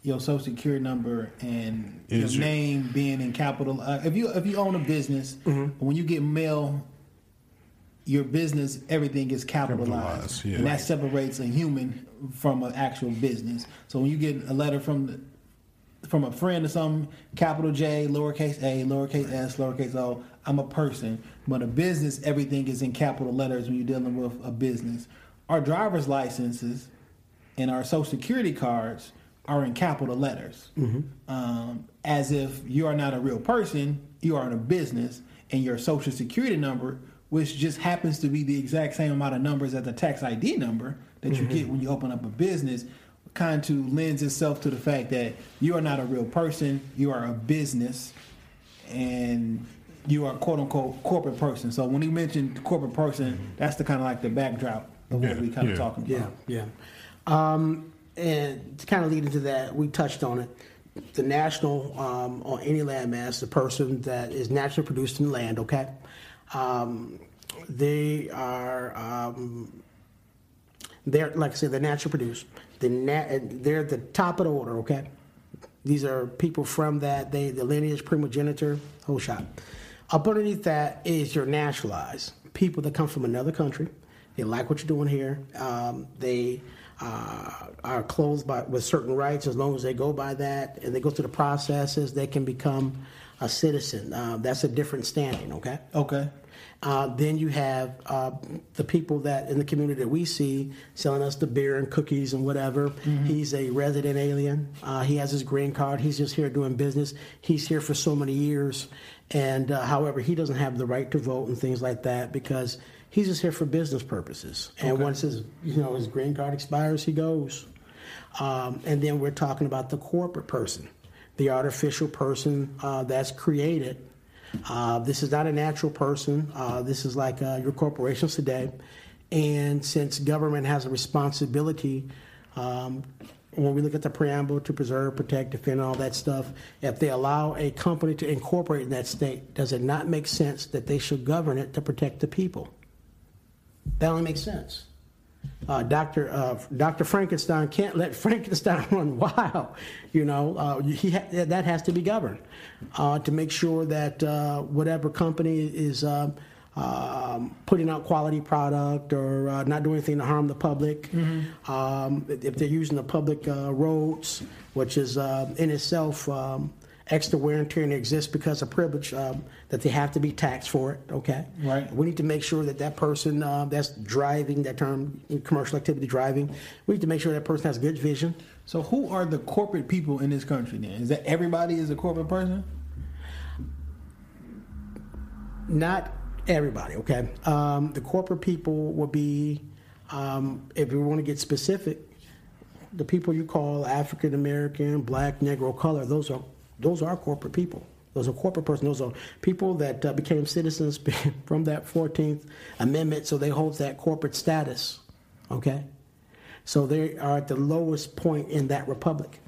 your social security number and Is your your- name being in capital. Uh, if you if you own a business, Mm-hmm. when you get mail, your business everything is capitalized, Capitalized, yeah. and that separates a human from an actual business. So when you get a letter from the from a friend or something, capital J, lowercase a, lowercase s, lowercase o. I'm a person, but a business, everything is in capital letters when you're dealing with a business. Our driver's licenses and our social security cards are in capital letters, um, as if you are not a real person, you are in a business, and your social security number, which just happens to be the exact same amount of numbers as the tax ID number that you get when you open up a business, kind of lends itself to the fact that you are not a real person, you are a business, and you are quote unquote corporate person. So when you mentioned corporate person, that's the kind of like the backdrop of what we kind of yeah. talking about. Yeah, yeah. Um, and to kind of lead into that, we touched on it. The national um, on any landmass, the person that is naturally produced in the land. Okay, um, they are. Um, they're like I said, they're naturally produced. The nat- they're the top of the order. Okay, these are people from that. They the lineage, primogeniture, whole shot. Up underneath that is your naturalized people that come from another country. They like what you're doing here. Um, they uh, are clothed by with certain rights as long as they go by that and they go through the processes. They can become a citizen. Uh, that's a different standing. Okay. Okay. Uh, then you have uh, the people that in the community that we see selling us the beer and cookies and whatever. He's a resident alien. Uh, he has his green card. He's just here doing business. He's here for so many years, and uh, however, he doesn't have the right to vote and things like that because he's just here for business purposes. And once his you know his green card expires, he goes. Um, and then we're talking about the corporate person, the artificial person uh, that's created. Uh, this is not a natural person. Uh, this is like uh, your corporations today. And since government has a responsibility, um, when we look at the preamble to preserve, protect, defend, all that stuff, if they allow a company to incorporate in that state, does it not make sense that they should govern it to protect the people? That only makes sense. Uh, Dr. Uh, Dr. Frankenstein can't let Frankenstein run wild. You know, uh, he ha- that has to be governed uh, to make sure that uh, whatever company is uh, um, putting out quality product or uh, not doing anything to harm the public. Um, if they're using the public uh, roads, which is uh, in itself um, extra wear and tear and exists because of privilege um, that they have to be taxed for it. Okay, Right. we need to make sure that that person uh, that's driving that term commercial activity driving we need to make sure that person has good vision So who are the corporate people in this country then? Is that everybody is a corporate person? not everybody okay um, the corporate people will be um, if you want to get specific, the people you call African American, Black, Negro, color, those are those are corporate people. Those are corporate persons. Those are people that uh, became citizens from that 14th Amendment, so they hold that corporate status. Okay, so they are at the lowest point in that republic,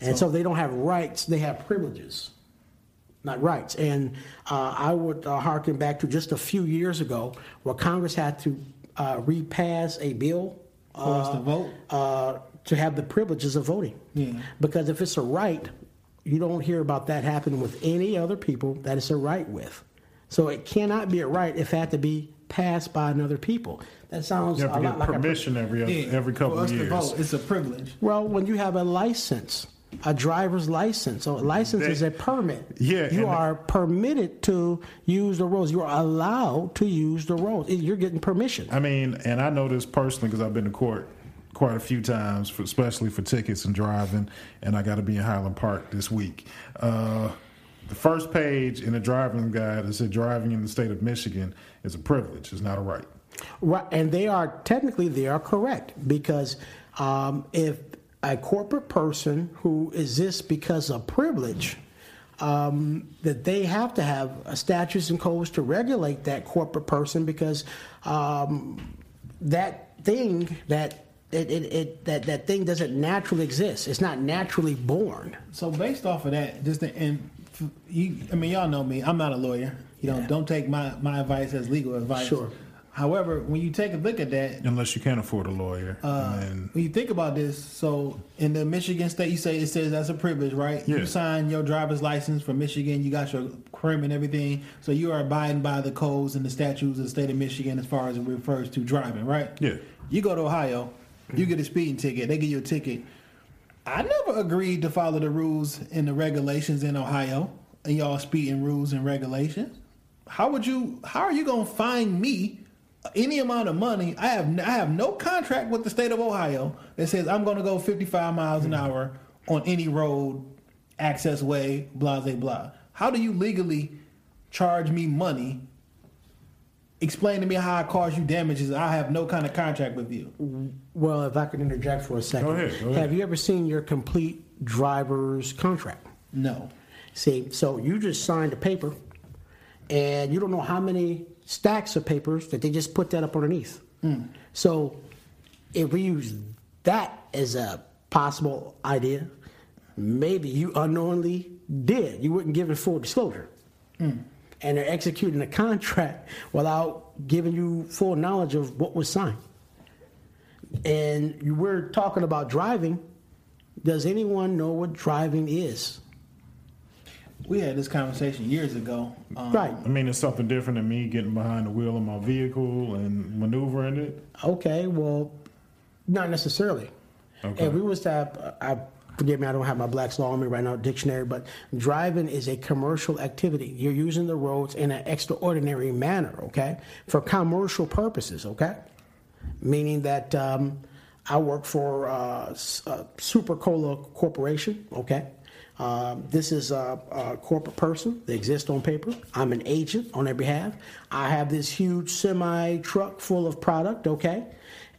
and so, they don't have rights; they have privileges, not rights. And uh, I would uh, harken back to just a few years ago, where Congress had to uh, repass a bill For us to vote? uh, to have the privileges of voting. Yeah. Because if it's a right, you don't hear about that happening with any other people that it's a right with. So it cannot be a right if it had to be passed by another people. That sounds You have to lot get like a permission every Yeah, every couple for us of to years. vote, it's a privilege. Well, when you have a license, a driver's license, so a license They- is a permit. Yeah, You are permitted to use the roads. You are allowed to use the roads. You're getting permission. I mean, and I know this personally because I've been to court quite a few times, for, especially for tickets and driving, and I got to be in Highland Park this week. Uh, the first page in the driving guide that said driving in the state of Michigan is a privilege, it's not a right. Right, and they are technically they are correct because um, if a corporate person who exists because of privilege, um, that they have to have statutes and codes to regulate that corporate person because um, that thing that it, it, it that that thing doesn't naturally exist. It's not naturally born. So based off of that, just the, and you, I mean, y'all know me. I'm not a lawyer. You know, Yeah. don't take my my advice as legal advice. Sure. However, when you take a look at that, Unless you can't afford a lawyer. uh, and when you think about this, so in the Michigan state, you say it says that's a privilege, right? Yeah. You sign your driver's license for Michigan, you got your crim and everything, so you are abiding by the codes and the statutes of the state of Michigan as far as it refers to driving, right? Yeah. You go to Ohio, you get a speeding ticket, they give you a ticket. I never agreed to follow the rules and the regulations in Ohio and y'all speeding rules and regulations. How would you? How are you gonna find me any amount of money? I have I have no contract with the state of Ohio that says I'm gonna go 55 miles an hmm. hour on any road, access way, blah blah blah. How do you legally charge me money? Explain to me how I cause you damages. I have no kind of contract with you. Well, if I could interject for a second, Go ahead, go ahead. have you ever seen your complete driver's contract? No. See, so you just signed a paper, and you don't know how many stacks of papers that they just put that up underneath. Hmm. So, if we use that as a possible idea, maybe you unknowingly did. You weren't give given full disclosure, hmm. and they're executing a contract without giving you full knowledge of what was signed. And you were talking about driving. Does anyone know what driving is? We had this conversation years ago. Um, Right. I mean, it's something different than me getting behind the wheel of my vehicle and maneuvering it. Okay, well, not necessarily. Okay. If we was to have, I, forgive me, I don't have my Black's Law on me right now, dictionary, but driving is a commercial activity. You're using the roads in an extraordinary manner, okay, for commercial purposes, okay? Meaning that um, I work for uh, S- uh, Super Cola Corporation, okay? Um, this is a, a corporate person. They exist on paper. I'm an agent on their behalf. I have this huge semi truck full of product, okay?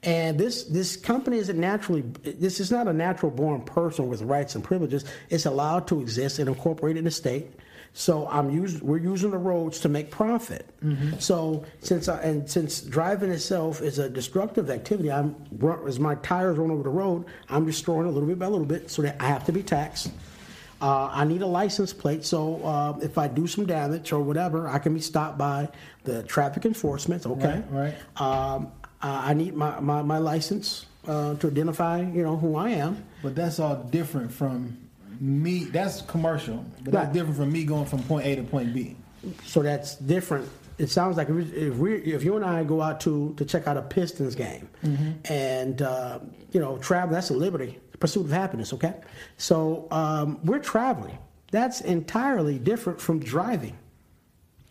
And this this company isn't naturally. This is not a natural born person with rights and privileges. It's allowed to exist and incorporated in the state. So I'm using. We're using the roads to make profit. So since I, and since driving itself is a destructive activity, I'm as my tires run over the road, I'm destroying a little bit by a little bit, so that I have to be taxed. Uh, I need a license plate, so uh, if I do some damage or whatever, I can be stopped by the traffic enforcement. Okay, Right, Um, uh, I need my, my, my license uh, to identify, you know, who I am. But that's all different from me. That's commercial, but Right. that's different from me going from point A to point B. So that's different. It sounds like if we, if, you and I go out to, to check out a Pistons game, and uh, you know, travel that's a liberty, pursuit of happiness. Okay, so um, we're traveling. That's entirely different from driving.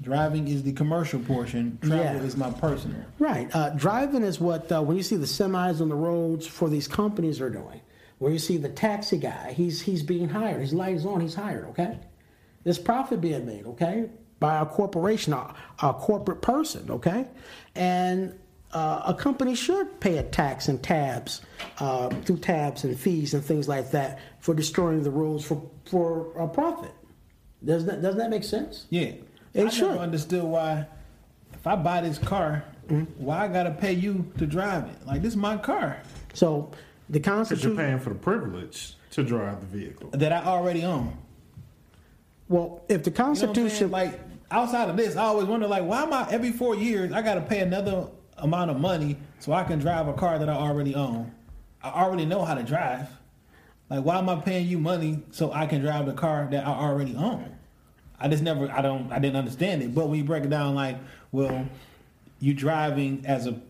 Driving is the commercial portion. Travel Yeah. is my personal. Right. Uh, driving is what uh, when you see the semis on the roads for these companies are doing. Where you see the taxi guy, he's he's being hired. His light is on. He's hired. Okay. There's profit being made. Okay, by a corporation, a, a corporate person. Okay, and uh, a company should pay a tax and tabs uh, through tabs and fees and things like that for destroying the roads for for a profit. Doesn't that, doesn't that make sense? Yeah. It I should. never understood why if I buy this car, Mm-hmm. why I gotta pay you to drive it? Like this is my car So the Because you're paying for the privilege to drive the vehicle. that I already own. Well, if the You know what I'm saying? Constitution, like outside of this, I always wonder like why am I every four years I gotta pay another amount of money so I can drive a car that I already own. I already know how to drive. Like why am I paying you money so I can drive the car that I already own? I just never I don't I didn't understand it. But when you break it down like, well, you driving as a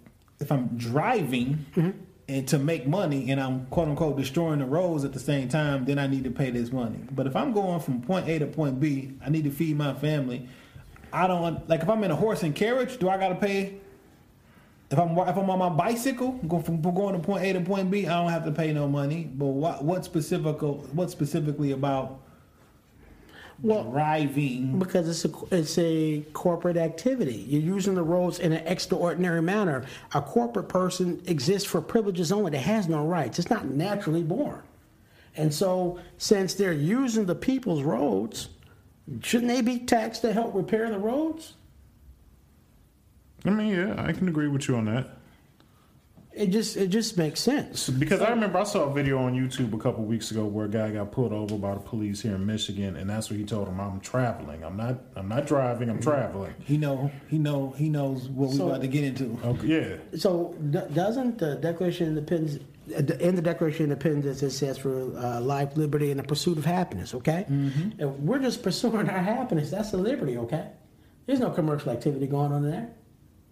if I'm driving mm-hmm. and to make money and I'm quote unquote destroying the roads at the same time, then I need to pay this money. But if I'm going from point A to point B, I need to feed my family. I don't like if I'm in a horse and carriage, do I gotta pay if I'm if I'm on my bicycle, go from going to point A to point B, I don't have to pay no money. But what what specific what specifically about well, driving? because it's a it's a corporate activity. You're using the roads in an extraordinary manner. A corporate person exists for privileges only. That has no rights. It's not naturally born. And so, since they're using the people's roads, shouldn't they be taxed to help repair the roads? I mean, yeah, I can agree with you on that. It just it just makes sense. Because I remember I saw a video on YouTube a couple weeks ago where a guy got pulled over by the police here in Michigan, and that's what he told him: "I'm traveling. I'm not. I'm not driving. I'm traveling." He know he know he knows what we So- about to get into. Okay, yeah. So d- doesn't the Declaration of Independence in the Declaration of Independence it says for uh, life, liberty, and the pursuit of happiness? Okay, Mm-hmm. and we're just pursuing our happiness. That's the liberty. Okay, there's no commercial activity going on there.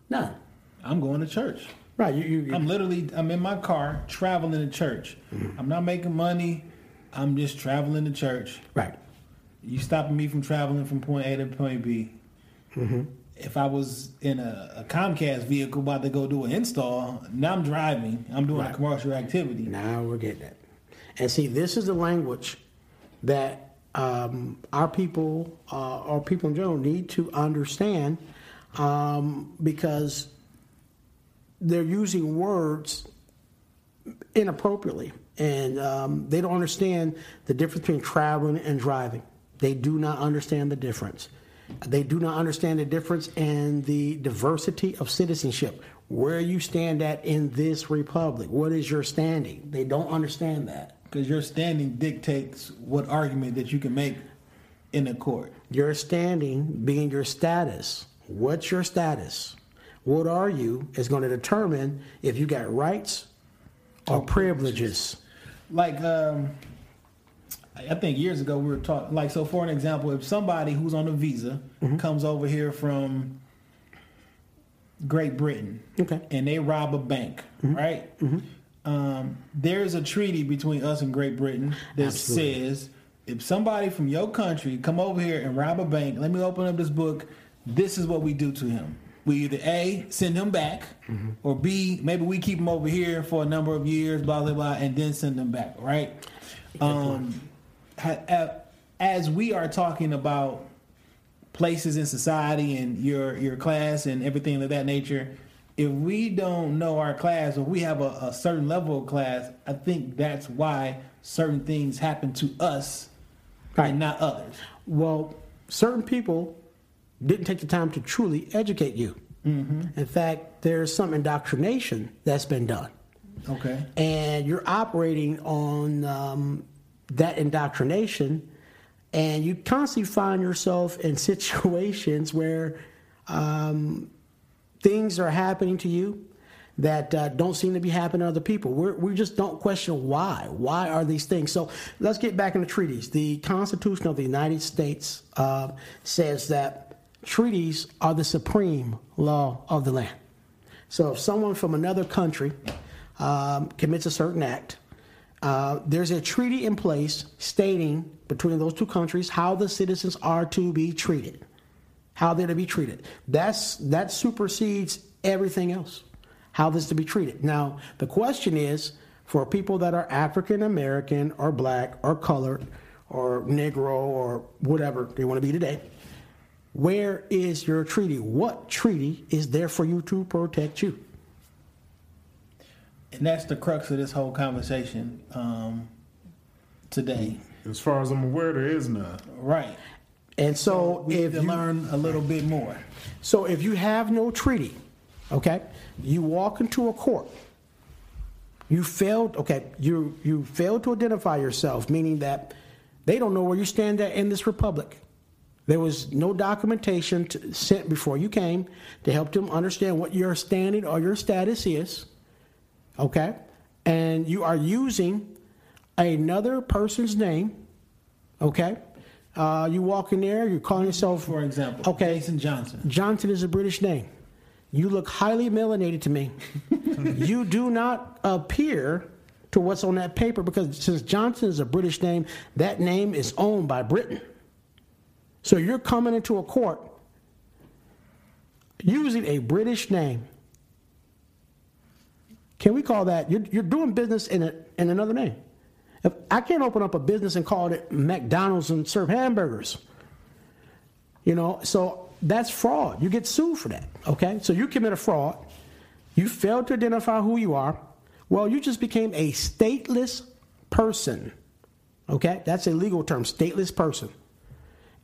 None. I'm going to church. Right. You. you I'm literally I'm in my car traveling to church. I'm not making money. I'm just traveling to church. right. You stopping me from traveling from point A to point B. If I was in a, a Comcast vehicle about to go do an install, now I'm driving. I'm doing a commercial activity. Now we're getting it. And see, this is the language that um, our people, uh, or people in general, need to understand um, because they're using words inappropriately and um, they don't understand the difference between traveling and driving. They do not understand the difference. They do not understand the difference in the diversity of citizenship. Where you stand at in this republic. What is your standing? They don't understand that. Because your standing dictates what argument that you can make in the court. Your standing being your status. What's your status? What are you is going to determine if you got rights or privileges. like um I think years ago we were talking like so for an example if somebody who's on a visa comes over here from Great Britain Okay. and they rob a bank right? Um, there's a treaty between us and Great Britain that Absolutely. says if somebody from your country come over here and rob a bank let me open up this book. This is what we do to him. We either a send him back or b maybe we keep him over here for a number of years blah blah blah and then send him back right? Um, as we are talking about places in society and your your class and everything of that nature if we don't know our class or we have a, a certain level of class i think that's why certain things happen to us Right. and not others Well, certain people didn't take the time to truly educate you. In fact, there's some indoctrination that's been done. okay and you're operating on um, that indoctrination, and you constantly find yourself in situations where um, things are happening to you that uh, don't seem to be happening to other people. We're, we just don't question why. Why are these things? So let's get back in the treaties. The Constitution of the United States uh, says that treaties are the supreme law of the land. So if someone from another country um, commits a certain act, uh, there's a treaty in place stating between those two countries how the citizens are to be treated, how they're to be treated. That's that supersedes everything else. How this to be treated. Now the question is for people that are African American or black or colored or Negro or whatever they want to be today. Where is your treaty? What treaty is there for you to protect you? And that's the crux of this whole conversation um, today. As far as I'm aware, there is none. Right. And so We need if to you, learn a little bit more. so if you have no treaty, okay, you walk into a court. You failed. Okay, you you failed to identify yourself, meaning that they don't know where you stand at in this republic. There was no documentation to, sent before you came to help them understand what your standing or your status is. Okay, and you are using another person's name. Okay, uh, you walk in there, you're calling yourself, For example, Okay. Jason Johnson. Johnson is a British name. You look highly melanated to me. you do not appear to what's on that paper because since Johnson is a British name, that name is owned by Britain. So you're coming into a court using a British name. Can we call that you're, you're doing business in, a, in another name? If I can't open up a business and call it McDonald's and serve hamburgers. You know, so that's fraud. You get sued for that. Okay? So you commit a fraud. You failed to identify who you are. Well, you just became a stateless person. Okay? That's a legal term, stateless person.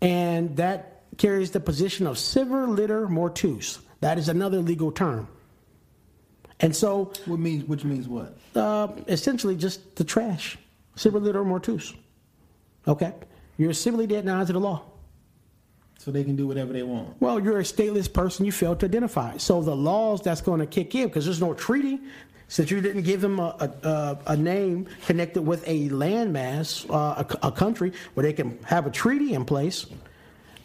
And that carries the position of civiliter mortuus. That is another legal term. And so What means which means what? uh, essentially just the trash, civiliter mortuus. Okay? You're civilly dead now to the law. So they can do whatever they want. Well, you're a stateless person. You failed to identify. So the laws that's going to kick in because there's no treaty, since you didn't give them a, a, a- name connected with a landmass, uh, a, a country where they can have a treaty in place.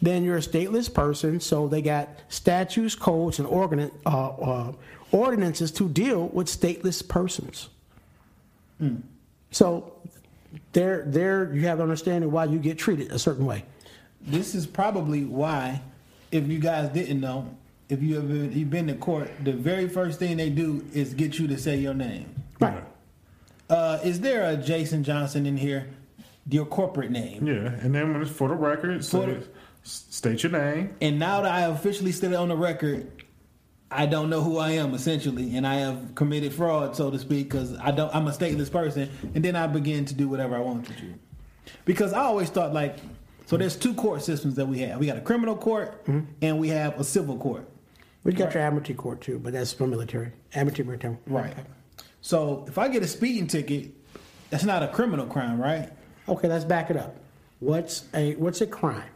Then you're a stateless person. So they got statutes, codes, and ordin- uh, uh, ordinances to deal with stateless persons. So there, there you have an understanding why you get treated a certain way. This is probably why, if you guys didn't know, if you have been, you've been to court, the very first thing they do is get you to say your name. Right. Uh, is there a Jason Johnson in here? Your corporate name. Yeah, and then when it's for the record, so the- state your name. And now that I officially stated on the record, I don't know who I am essentially, and I have committed fraud, so to speak, because I don't. I'm a stateless person, and then I begin to do whatever I want to do. Because I always thought like, so there's two court systems that we have. We got a criminal court, mm-hmm. and we have a civil court. We got your amity court too, but that's for military. Amity military. Right. So if I get a speeding ticket, that's not a criminal crime, right? Okay, let's back it up. What's a what's a crime?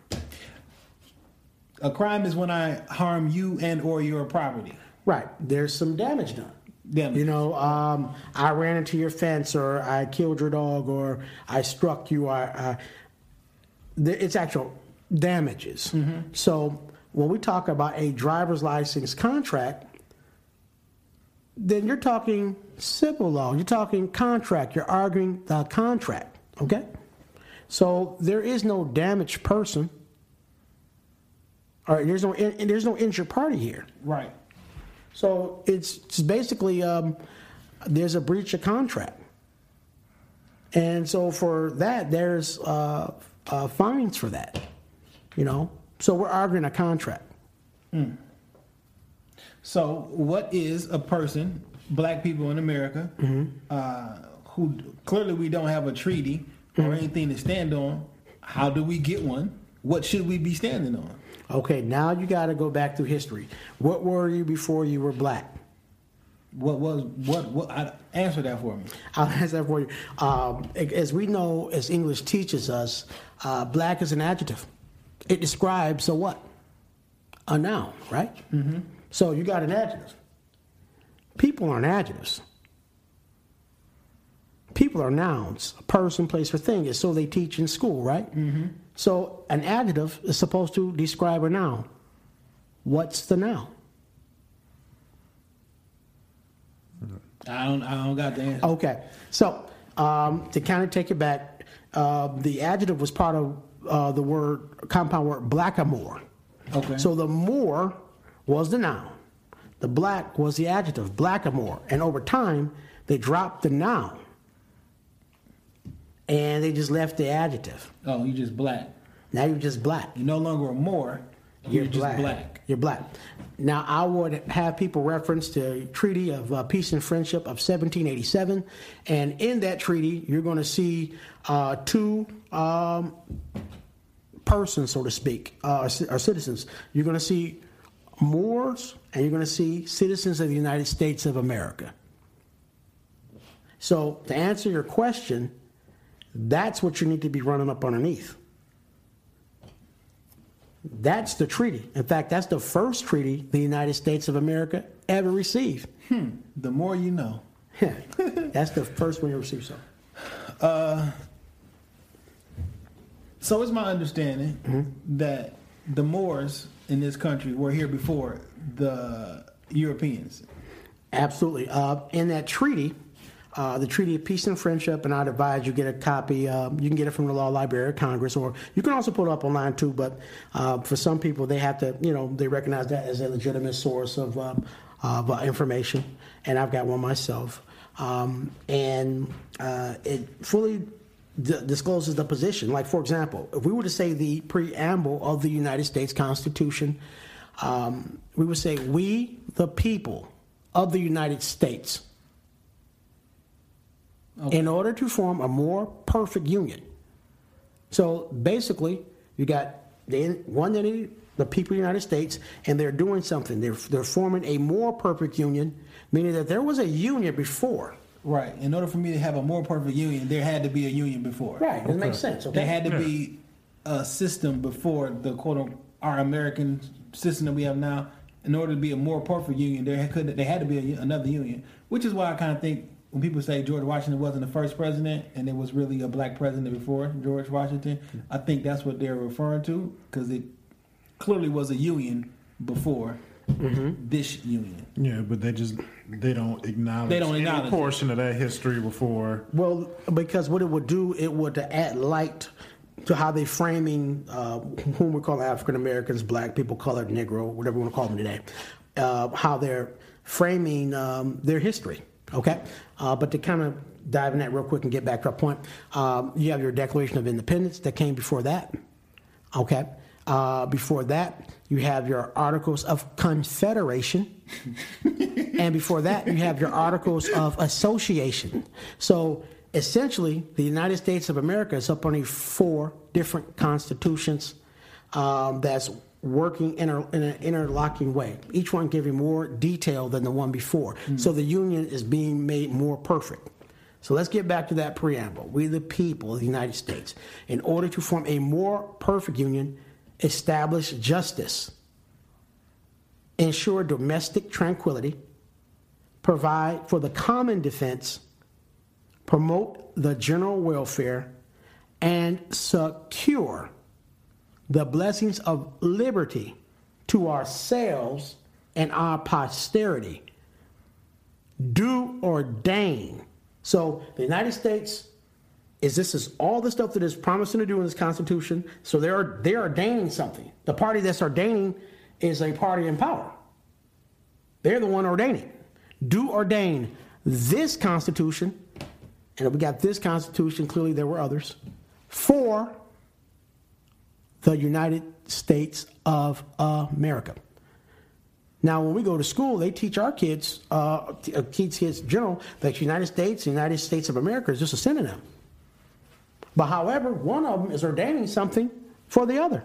A crime is when I harm you and or your property. Right. There's some damage done. Damage. You know, um, I ran into your fence, or I killed your dog, or I struck you. I, I the, it's actual damages. So when we talk about a driver's license contract, then you're talking civil law. You're talking contract. You're arguing the contract. Okay. So there is no damaged person. All right. There's no in, there's no injured party here. Right. So it's, it's basically um, there's a breach of contract, and so for that there's uh, uh, fines for that. You know, so we're arguing a contract. So, what is a person, black people in America, uh, who clearly we don't have a treaty or anything to stand on? How do we get one? What should we be standing on? Okay, now you got to go back through history. What were you before you were black? What was what? What? I, answer that for me. I'll answer that for you. Um, as we know, as English teaches us, uh, black is an adjective. It describes a what? A noun, right? Mm-hmm. So you got an adjective. People aren't adjectives. People are nouns. A person, place, or thing. Is so they teach in school, right? Mm-hmm. So an adjective is supposed to describe a noun. What's the noun? I don't. I don't got the answer. Okay, so um, to kind of take it back, uh, the adjective was part of uh, the word compound word blackamoor. Okay. So the more was the noun, the black was the adjective blackamoor, and over time they dropped the noun, and they just left the adjective. Oh, you're just black. Now you're just black. You're no longer a Moor. You're just black. You're black. Now, I would have people reference the Treaty of uh, Peace and Friendship of 1787, and in that treaty, you're going to see uh, two um, persons, so to speak, uh, or citizens. You're going to see Moors, and you're going to see citizens of the United States of America. So, to answer your question, that's what you need to be running up underneath. That's the treaty. In fact, that's the first treaty the United States of America ever received. The more you know. that's the first one you received. So, So it's my understanding Mm-hmm. that the Moors in this country were here before the Europeans. absolutely. Uh, in that treaty, uh, the Treaty of Peace and Friendship, and I'd advise you get a copy. Uh, you can get it from the Law Library of Congress, or you can also pull it up online too. But uh, for some people, they have to, you know, they recognize that as a legitimate source of, um, of uh, information, and I've got one myself. Um, and uh, it fully d- discloses the position. Like, for example, if we were to say the preamble of the United States Constitution, um, we would say, We, the people of the United States, in order to form a more perfect union. So basically, you got the one entity, the people of the United States, and they're doing something. They're, they're forming a more perfect union, meaning that there was a union before. Right. In order for me to have a more perfect union, there had to be a union before. Right, that makes sense. Okay. There had to be a system before the quote unquote our American system that we have now. In order to be a more perfect union, there could there had to be a, another union, which is why I kind of think when people say George Washington wasn't the first president and there was really a black president before George Washington, I think that's what they're referring to because it clearly was a union before this union. Yeah, but they just they don't acknowledge They don't any acknowledge it. portion of that history before. Well, because what it would do, it would add light to how they framing uh, whom we call African Americans, black people, colored, Negro, whatever we want to call them today, uh, how they're framing um, their history. Okay, but to kind of dive in that real quick and get back to our point, um, you have your Declaration of Independence that came before that. Okay. Uh, before that, you have your Articles of Confederation. and before that, you have your Articles of Association. So essentially, the United States of America is up on four different constitutions um, that's working in, a, in an interlocking way, each one giving more detail than the one before. Mm. So the union is being made more perfect. So let's get back to that preamble. We, the people of the United States, in order to form a more perfect union, establish justice, ensure domestic tranquility, provide for the common defense, promote the general welfare, and secure the blessings of liberty to ourselves and our posterity do ordain. So the United States is this is all the stuff that is promising to do in this Constitution. So they're they're ordaining something. The party that's ordaining is a party in power. They're the one ordaining. Do ordain this Constitution, and we got this Constitution, clearly there were others, for the United States of America. Now, when we go to school, they teach our kids, uh, teach kids in general, that the United States, the United States of America is just a synonym. But however, one of them is ordaining something for the other.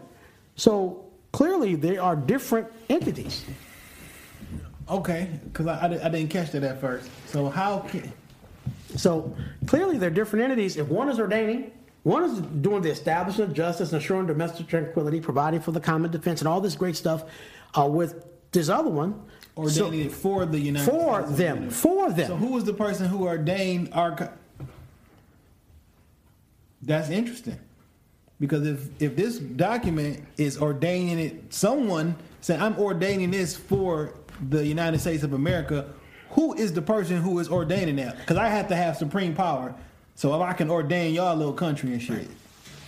So clearly, they are different entities. Okay, because I, I, I didn't catch that at first. So how can So clearly, they're different entities. If one is ordaining, one is doing the establishment of justice, ensuring domestic tranquility, providing for the common defense, and all this great stuff, uh, with this other one so- ordaining it for the United for States them, for them. So who was the person who ordained our? co- That's interesting, because if if this document is ordaining it, someone saying I'm ordaining this for the United States of America, who is the person who is ordaining that? Because I have to have supreme power, so if I can ordain y'all little country and shit.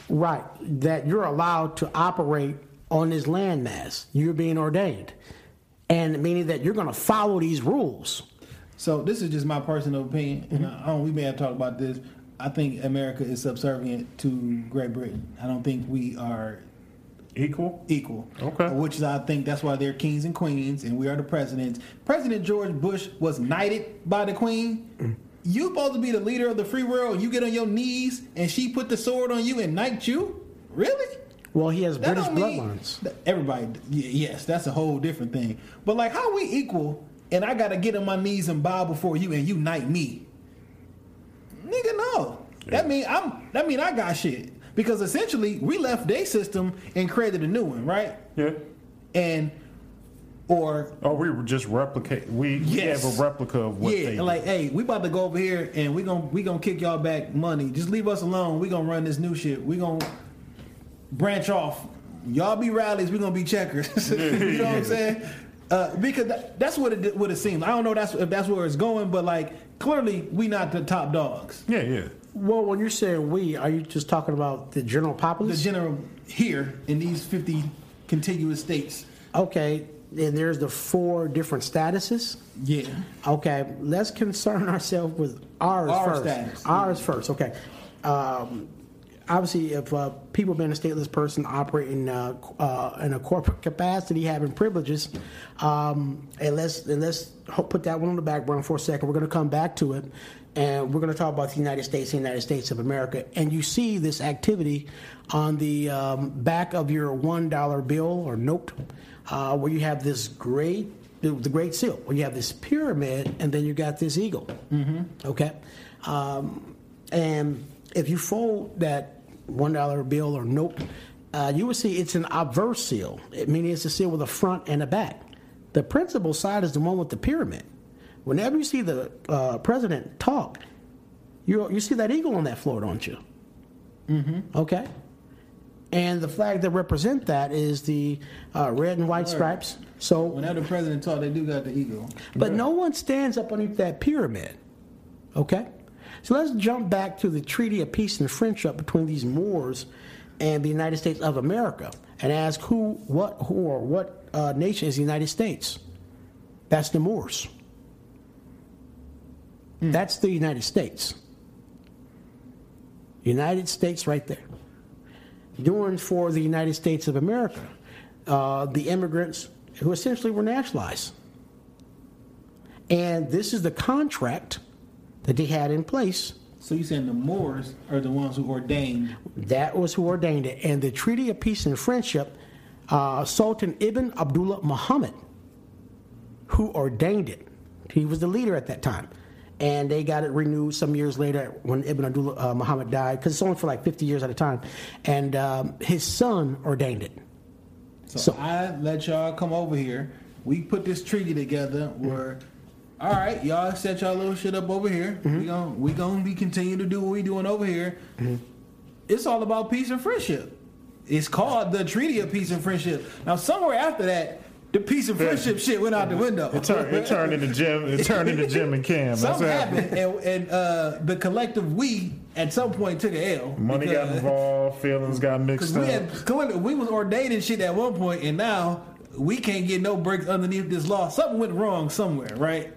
Right, that you're allowed to operate on this landmass. You're being ordained. And meaning that you're going to follow these rules. So this is just my personal opinion, and Mm-hmm. I don't, we may have talked about this. I think America is subservient to Great Britain. I don't think we are Equal. equal. Okay. Which is, I think, that's why they're kings and queens, and we are the presidents. President George Bush was knighted by the queen. You supposed to be the leader of the free world. You get on your knees, and she put the sword on you and knight you. Really? Well, he has That British don't mean- bloodlines. Everybody, yes, that's a whole different thing. But like, how we equal? And I gotta get on my knees and bow before you, and you knight me. Nigga, no. That mean I'm. That mean I got shit because essentially we left their system and created a new one, right? Yeah. And or Oh, we were just replicate. We, we Yes. have a replica of what yeah, they. like hey, we about to go over here and we gonna we gonna kick y'all back money. Just leave us alone. We gonna run this new shit. We gonna branch off. Y'all be Rally's. We gonna be checkers. you know what I'm saying? Uh, because that, that's what it what it seems. I don't know that's if that's where it's going, but like clearly we not the top dogs. yeah, yeah. Well, when you're saying we, are you just talking about the general populace? The general here in these 50 contiguous states. okay, and there's the four different statuses. Yeah. Okay, let's concern ourselves with ours Our first. status, Ours first. Okay. Um, obviously, if uh, people being a stateless person operating uh, uh, in a corporate capacity, having privileges, um, and let's and let's put that one on the back burner for a second. We're going to come back to it, and we're going to talk about the United States, the United States of America. And you see this activity on the um, back of your one dollar bill or note, uh, where you have this great the, the Great Seal, where you have this pyramid, and then you got this eagle. Mm-hmm. Okay, um, and if you fold that one dollar bill or note, uh, you will see it's an obverse seal, it, meaning it's a seal with a front and a back. The principal side is the one with the pyramid. Whenever you see the uh, president talk, you you see that eagle on that floor, don't you? Mm-hmm. Okay. And the flag that represent that is the uh, red and white stripes. So Whenever the president talk, they do got the eagle. but no one stands up underneath that pyramid. Okay? So let's jump back to the Treaty of Peace and Friendship between these Moors and the United States of America and ask who, what, who, or what uh, nation is the United States? That's the Moors. That's the United States. United States right there. Doing for the United States of America, uh, the immigrants who essentially were nationalized. And this is the contract that they had in place. So you're saying the Moors are the ones who ordained? That was who ordained it. And the Treaty of Peace and Friendship, uh, Sultan Ibn Abdullah Muhammad, who ordained it. He was the leader at that time. And they got it renewed some years later when Ibn Abdullah uh, Muhammad died, because it's only for like 50 years at a time. And um, his son ordained it. So, So- I let y'all come over here. We put this treaty together where, all right, y'all set y'all little shit up over here. We mm-hmm. gon' we gonna be continue to do what we doing over here. Mm-hmm. It's all about peace and friendship. It's called the Treaty of Peace and Friendship. Now somewhere after that, the peace and friendship shit went out the mm-hmm. window. It turned. It turned into Jim. It turned into Jim and Cam. That's Something happened, and, and uh, the collective we at some point took a L. Money got involved. Feelings got mixed we up. had we was ordaining shit at one point, and now we can't get no breaks underneath this law. Something went wrong somewhere, right?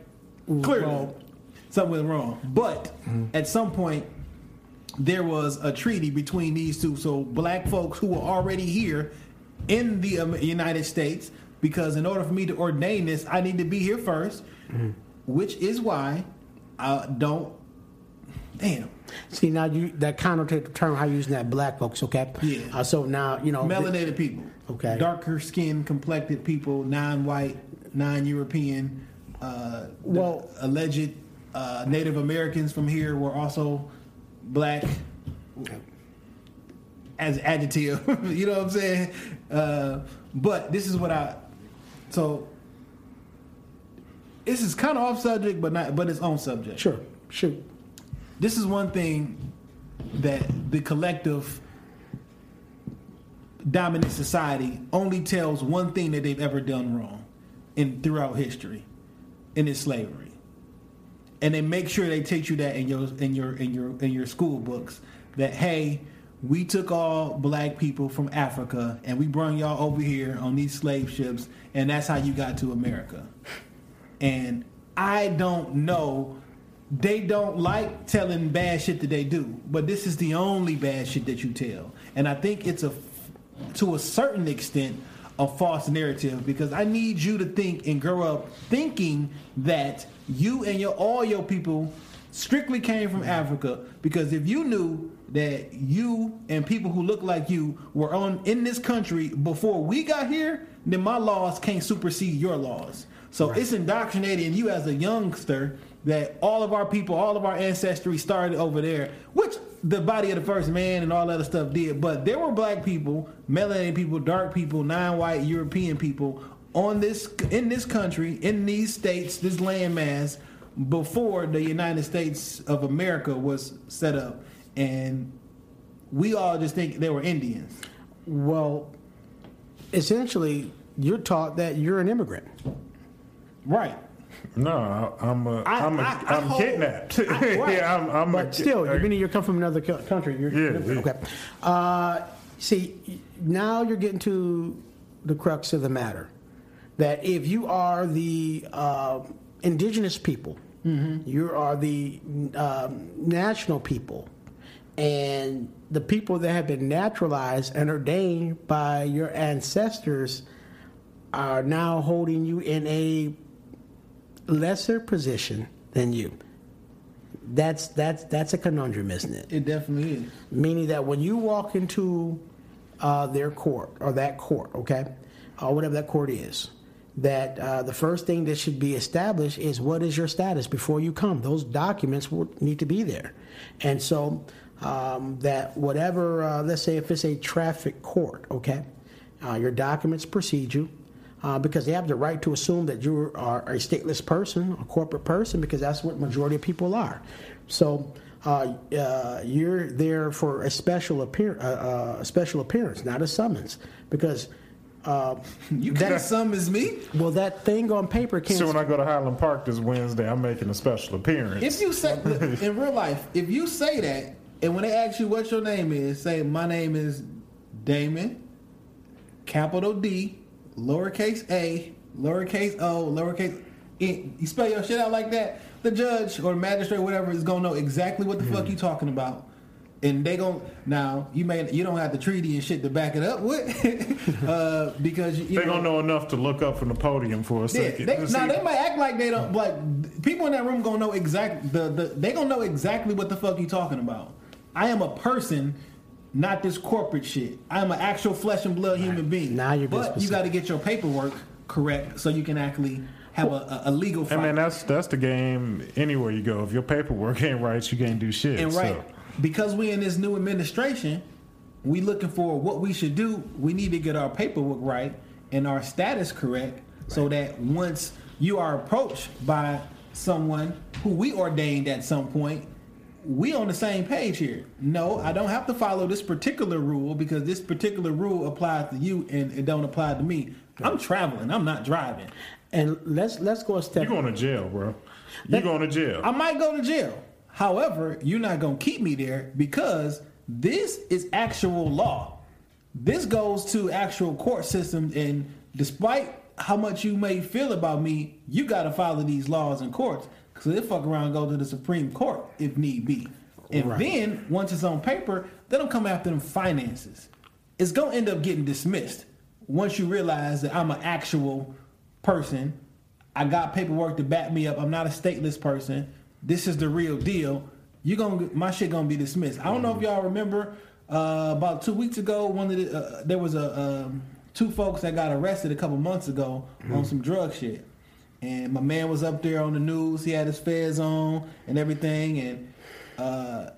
Clearly, something went wrong. But at some point, there was a treaty between these two. So black folks who were already here in the um, United States, because in order for me to ordain this, I need to be here 1st which is why I don't. Damn. See, now you that connotate the term how you using that black folks, okay? Yeah. Uh, so now, you know. melanated people. Okay. Darker skin, complected people, non-white, non-European. Uh, Well- alleged uh, Native Americans from here were also black. As adjective, you know what I'm saying? Uh, but this is what I. So this is kind of off subject, but not, but it's on subject Sure, sure. this is one thing that the collective dominant society only tells one thing that they've ever done wrong in throughout history and it's slavery and they make sure they teach you that in your in your in your in your school books that hey we took all black people from Africa and we brought y'all over here on these slave ships and that's how you got to America and I don't know. They don't like telling bad shit that they do, but this is the only bad shit that you tell. And I think it's a to a certain extent, a false narrative because I need you to think and grow up thinking that you and your all your people strictly came from Africa. Because if you knew that you and people who look like you were on in this country before we got here, then my laws can't supersede your laws. So it's indoctrinating you as a youngster that all of our people, all of our ancestry started over there, which the body of the first man and all that other stuff did. But there were black people, melanated people, dark people, non-white European people on this in this country, in these states, this landmass before the United States of America was set up, and we all just think they were Indians. Well, essentially, you're taught that you're an immigrant. Right. No, I'm a, I- I'm a, I- I I'm hold- kidnapped. I- right. yeah, I'm, I'm But a, still, I- meaning you come from another country. You're, Yeah, yeah. Okay. Uh, see, now you're getting to the crux of the matter. That if you are the uh, indigenous people, you are the um, national people, and the people that have been naturalized and ordained by your ancestors are now holding you in a lesser position than you. That's that's that's a conundrum, isn't it? It definitely is. Meaning that when you walk into uh, their court or that court, okay, or whatever that court is, that uh, the first thing that should be established is what is your status before you come. Those documents will need to be there, and so um, that whatever, uh, let's say if it's a traffic court, okay, uh, your documents precede you. Uh, because they have the right to assume that you are a stateless person, a corporate person, because that's what majority of people are. So uh, uh, you're there for a special appear uh, uh, a special appearance, not a summons, because uh, You that- can't summons me. well, that thing on paper can't. So when I go to Highland Park this Wednesday, I'm making a special appearance. If you say in real life, if you say that, and when they ask you what your name is, say my name is Damon, capital D, lowercase a, lowercase o, lowercase. E. You spell your shit out like that, the judge or the magistrate, whatever, is gonna know exactly what the fuck you talking about. And they gon' now you may you don't have the treaty and shit to back it up with, uh, because you, you they don't know enough to look up from the podium for a yeah, second. they, now they might act like they don't. Like people in that room gonna know exact the, the they gonna know exactly what the fuck you talking about. I am a person, not this corporate shit. I am an actual flesh and blood human being. Now you're but you got to get your paperwork correct so you can actually have a, a, a legal I fight. mean, that's that's the game anywhere you go. If your paperwork ain't right, you can't do shit. And right, So. because we in this new administration, we looking for what we should do. We need to get our paperwork right and our status correct, so that once you are approached by someone who we ordained at some point, we on the same page here. No, I don't have to follow this particular rule because this particular rule applies to you and it don't apply to me. I'm traveling. I'm not driving. and let's let's go a step. You're going to jail, bro? You're going to jail? I might go to jail. However, you're not going to keep me there because this is actual law. This goes to actual court systems, and despite how much you may feel about me, you got to follow these laws in courts because they fuck around and go to the Supreme Court if need be. And Right. then once it's on paper, they don't come after them finances. It's going to end up getting dismissed once you realize that I'm an actual person I got paperwork to back me up. I'm not a stateless person. This is the real deal. You're gonna my shit gonna be dismissed. I don't know if y'all remember uh, about two weeks ago. One of the uh, there was a um, two folks that got arrested a couple months ago on some drug shit, and my man was up there on the news. He had his fez on and everything, and uh,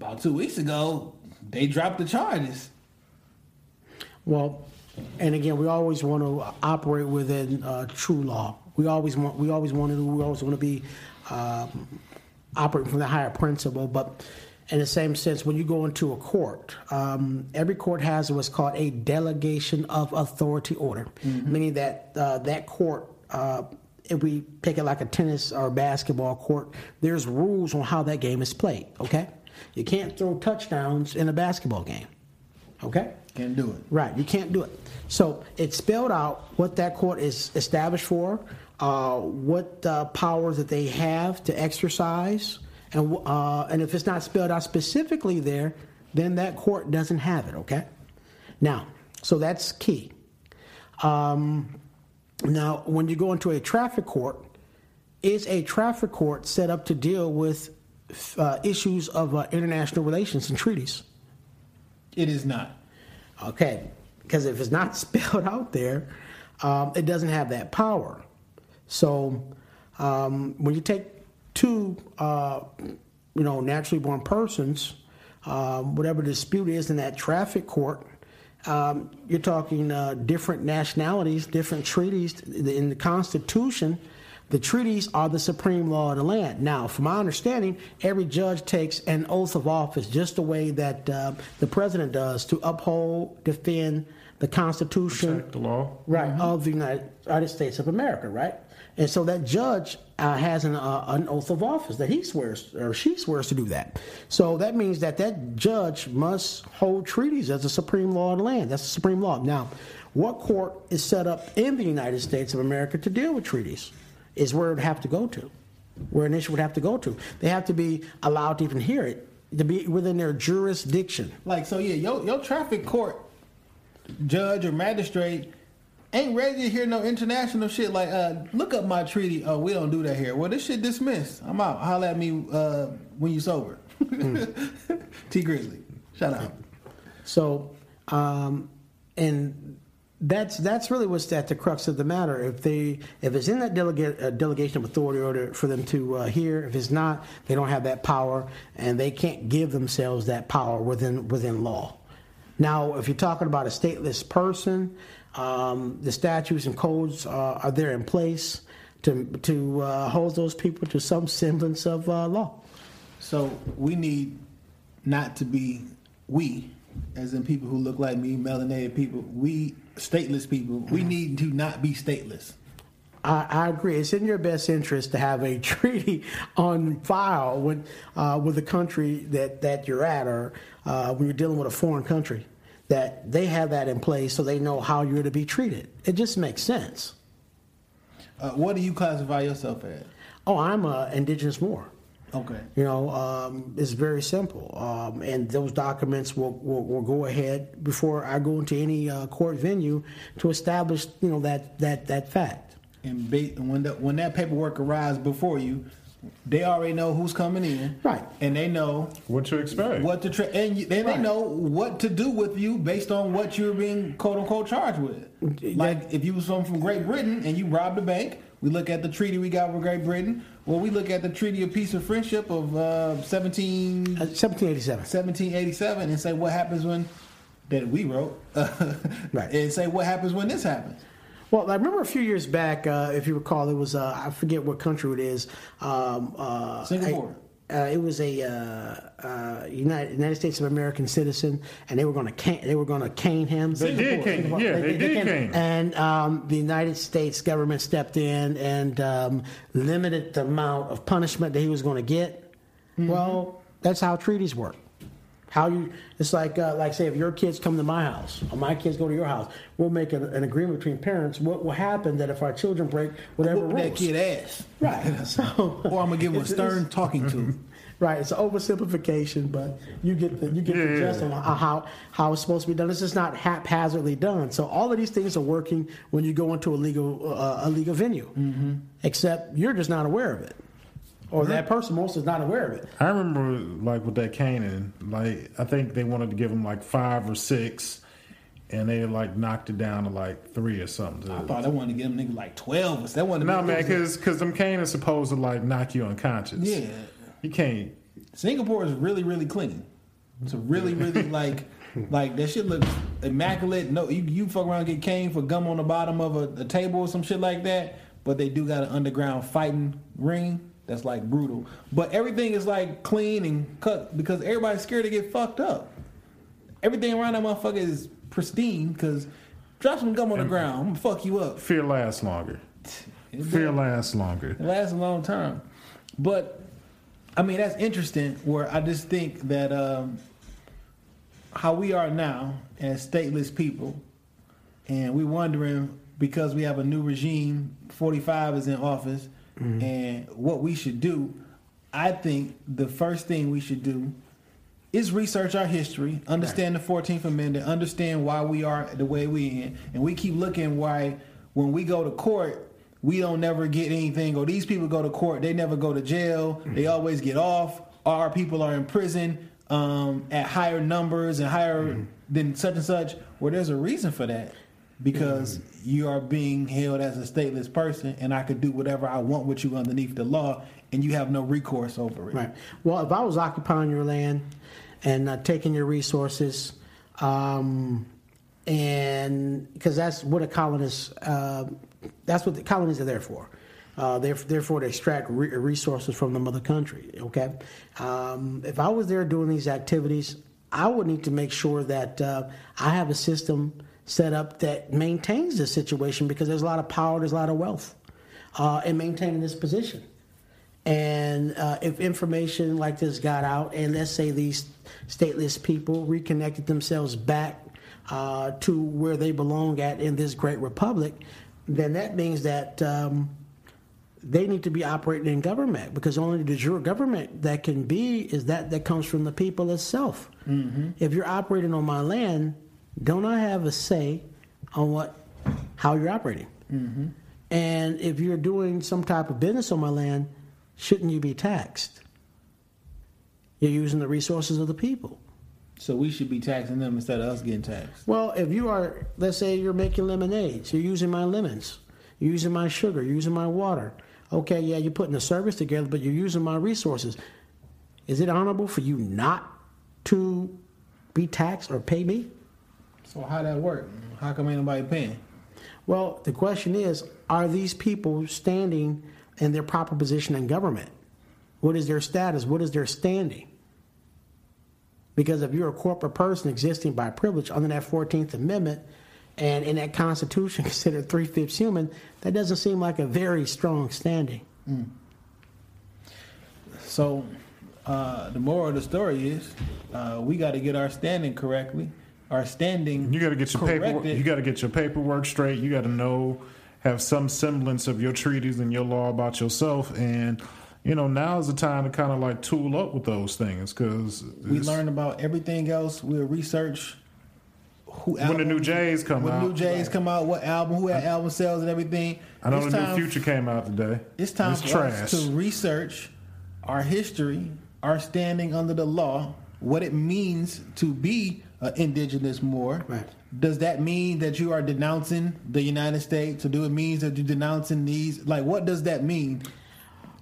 about two weeks ago they dropped the charges. Well, and again, we always want to operate within uh, true law. We always want. We always want to. We always want to be um, operating from the higher principle. But in the same sense, when you go into a court, um, every court has what's called a delegation of authority order, meaning that uh, that court. Uh, if we take it like a tennis or basketball court, there's rules on how that game is played. Okay, you can't throw touchdowns in a basketball game. Okay. Can't do it. Right, you can't do it. So it's spelled out what that court is established for, uh, what uh, powers that they have to exercise, and uh, and if it's not spelled out specifically there, then that court doesn't have it. Okay. Now, so that's key. Um, now, when you go into a traffic court, is a traffic court set up to deal with uh, issues of uh, international relations and treaties? It is not. Okay, because if it's not spelled out there, um, it doesn't have that power. So um, when you take two, uh, you know, naturally born persons, um, whatever dispute is in that traffic court, um, you're talking uh, different nationalities, different treaties in the Constitution. The treaties are the supreme law of the land. Now, from my understanding, every judge takes an oath of office, just the way that uh, the president does, to uphold, defend the Constitution, Protect the law. right, of the United, United States of America, right? And so that judge uh, has an, uh, an oath of office that he swears or she swears to do that. So that means that that judge must hold treaties as the supreme law of the land. That's the supreme law. Now, what court is set up in the United States of America to deal with treaties is where it would have to go to, where an issue would have to go to. They have to be allowed to even hear it, to be within their jurisdiction. Like so, yeah. Your your traffic court judge or magistrate ain't ready to hear no international shit. Like, uh, look up my treaty. Oh, we don't do that here. Well, this shit dismissed. I'm out. Holla at me uh, when you sober. T Grizzly, shout out. So, um, and that's that's really what's at the crux of the matter. If they if it's in that delegate, uh, delegation of authority order for them to uh, hear, if it's not, they don't have that power, and they can't give themselves that power within within law. Now, if you're talking about a stateless person, um, the statutes and codes uh, are there in place to to uh, hold those people to some semblance of uh, law. So we need not to be we, as in people who look like me, melanated people. We stateless people. We need to not be stateless. I, I agree. It's in your best interest to have a treaty on file with uh, with the country that, that you're at, or uh, when you're dealing with a foreign country, that they have that in place so they know how you're to be treated. It just makes sense. Uh, what do you classify yourself as? Oh, I'm a indigenous Moor. Okay. You know, um, it's very simple, um, and those documents will, will, will go ahead before I go into any uh, court venue to establish, you know, that that that fact. And ba- when that when that paperwork arrives before you, they already know who's coming in, Right. And they know What to expect? what to tra- and you, then Right. they know what to do with you based on what you're being quote unquote charged with. Like if you was from from Great Britain and you robbed a bank, we look at the treaty we got with Great Britain. Well, we look at the Treaty of Peace and Friendship of uh, 17, Uh, 1787. 1787 and say what happens when that we wrote, Right. And say what happens when this happens. Well, I remember a few years back, uh, if you recall, it was uh, I forget what country it is. Um, uh, Singapore. Uh, it was a uh, uh, United, United States of American citizen, and they were going to cane, they were going to cane him. They did cane. Yeah, they did cane. And um, the United States government stepped in and um, limited the amount of punishment that he was going to get. Mm-hmm. Well, that's how treaties work. How you? It's like uh, like say if your kids come to my house or my kids go to your house, we'll make an, an agreement between parents. What will happen that if our children break whatever Whoop that kid ass. Right. So, Or I'm gonna give him a stern it's- talking to. Right, it's an oversimplification, but you get the you get Yeah, the gist yeah. on how how it's supposed to be done. It's just not haphazardly done. So all of these things are working when you go into a legal uh, a legal venue, mm-hmm. except you're just not aware of it, or that person most is not aware of it. I remember like with that caning, like I think they wanted to give him like five or six, and they like knocked it down to like three or something. I thought they wanted to give him niggas like twelve. Or they wanted no man, because because them caning is supposed to like knock you unconscious. yeah, you can't. Singapore is really really clean. It's a really really like like that shit looks immaculate. No, you you fuck around and get cane for gum on the bottom of a, a table or some shit like that. But they do got an underground fighting ring that's like brutal. But everything is like clean and cut because everybody's scared to get fucked up. Everything around that motherfucker is pristine because drop some gum on the ground, I'm gonna fuck you up. Fear lasts longer. It Fear lasts longer. It lasts a long time. But I mean that's interesting where I just think that um, how we are now as stateless people and we're wondering because we have a new regime, 45 is in office, Mm-hmm. and what we should do, I think the first thing we should do is research our history, understand the Fourteenth Amendment, understand why we are the way we in, and we keep looking why when we go to court, we don't never get anything. Or these people go to court, they never go to jail. Mm-hmm. They always get off. Our people are in prison um, at higher numbers and higher mm-hmm. than such and such. Well, there's a reason for that because you are being held as a stateless person, and I could do whatever I want with you underneath the law, and you have no recourse over it. Right. Well, if I was occupying your land and uh, taking your resources, um, and because that's what a colonist, uh, that's what the colonies are there for. Uh, they're, therefore, to extract re- resources from the mother country. Okay, um, if I was there doing these activities, I would need to make sure that uh, I have a system set up that maintains this situation because there's a lot of power, there's a lot of wealth uh, in maintaining this position. And uh, if information like this got out, and let's say these stateless people reconnected themselves back uh, to where they belong at in this great republic, then that means that um, they need to be operating in government because only de jure government that can be is that that comes from the people itself. If you're operating on my land, don't I have a say on what how you're operating? Mm-hmm. And if you're doing some type of business on my land, shouldn't you be taxed? You're using the resources of the people. So we should be taxing them instead of us getting taxed. Well, if you are, let's say you're making lemonades, you're using my lemons, you're using my sugar, you're using my water. Okay, yeah, you're putting a service together, but you're using my resources. Is it honorable for you not to be taxed or pay me? So how that work? How come ain't nobody paying? Well, the question is are these people standing in their proper position in government? What is their status? What is their standing? Because if you're a corporate person existing by privilege under that 14th Amendment and in that Constitution considered three fifths human, that doesn't seem like a very strong standing. So uh, the moral of the story is uh, we got to get our standing correctly. Our standing. You got to get your paperwork. You got to get your paperwork straight. You got to know, have some semblance of your treaties and your law about yourself. And you know, now is the time to kind of like tool up with those things because We learn about everything else. We'll research who when the new Jays come when out. new Jays come out, what album, who had album sales and everything. I know It's the new Future came out today. It's time It's for trash. us to research our history, our standing under the law, what it means to be an indigenous Moor. Right. Does that mean that you are denouncing the United States, or do it mean that you're denouncing these? Like, what does that mean?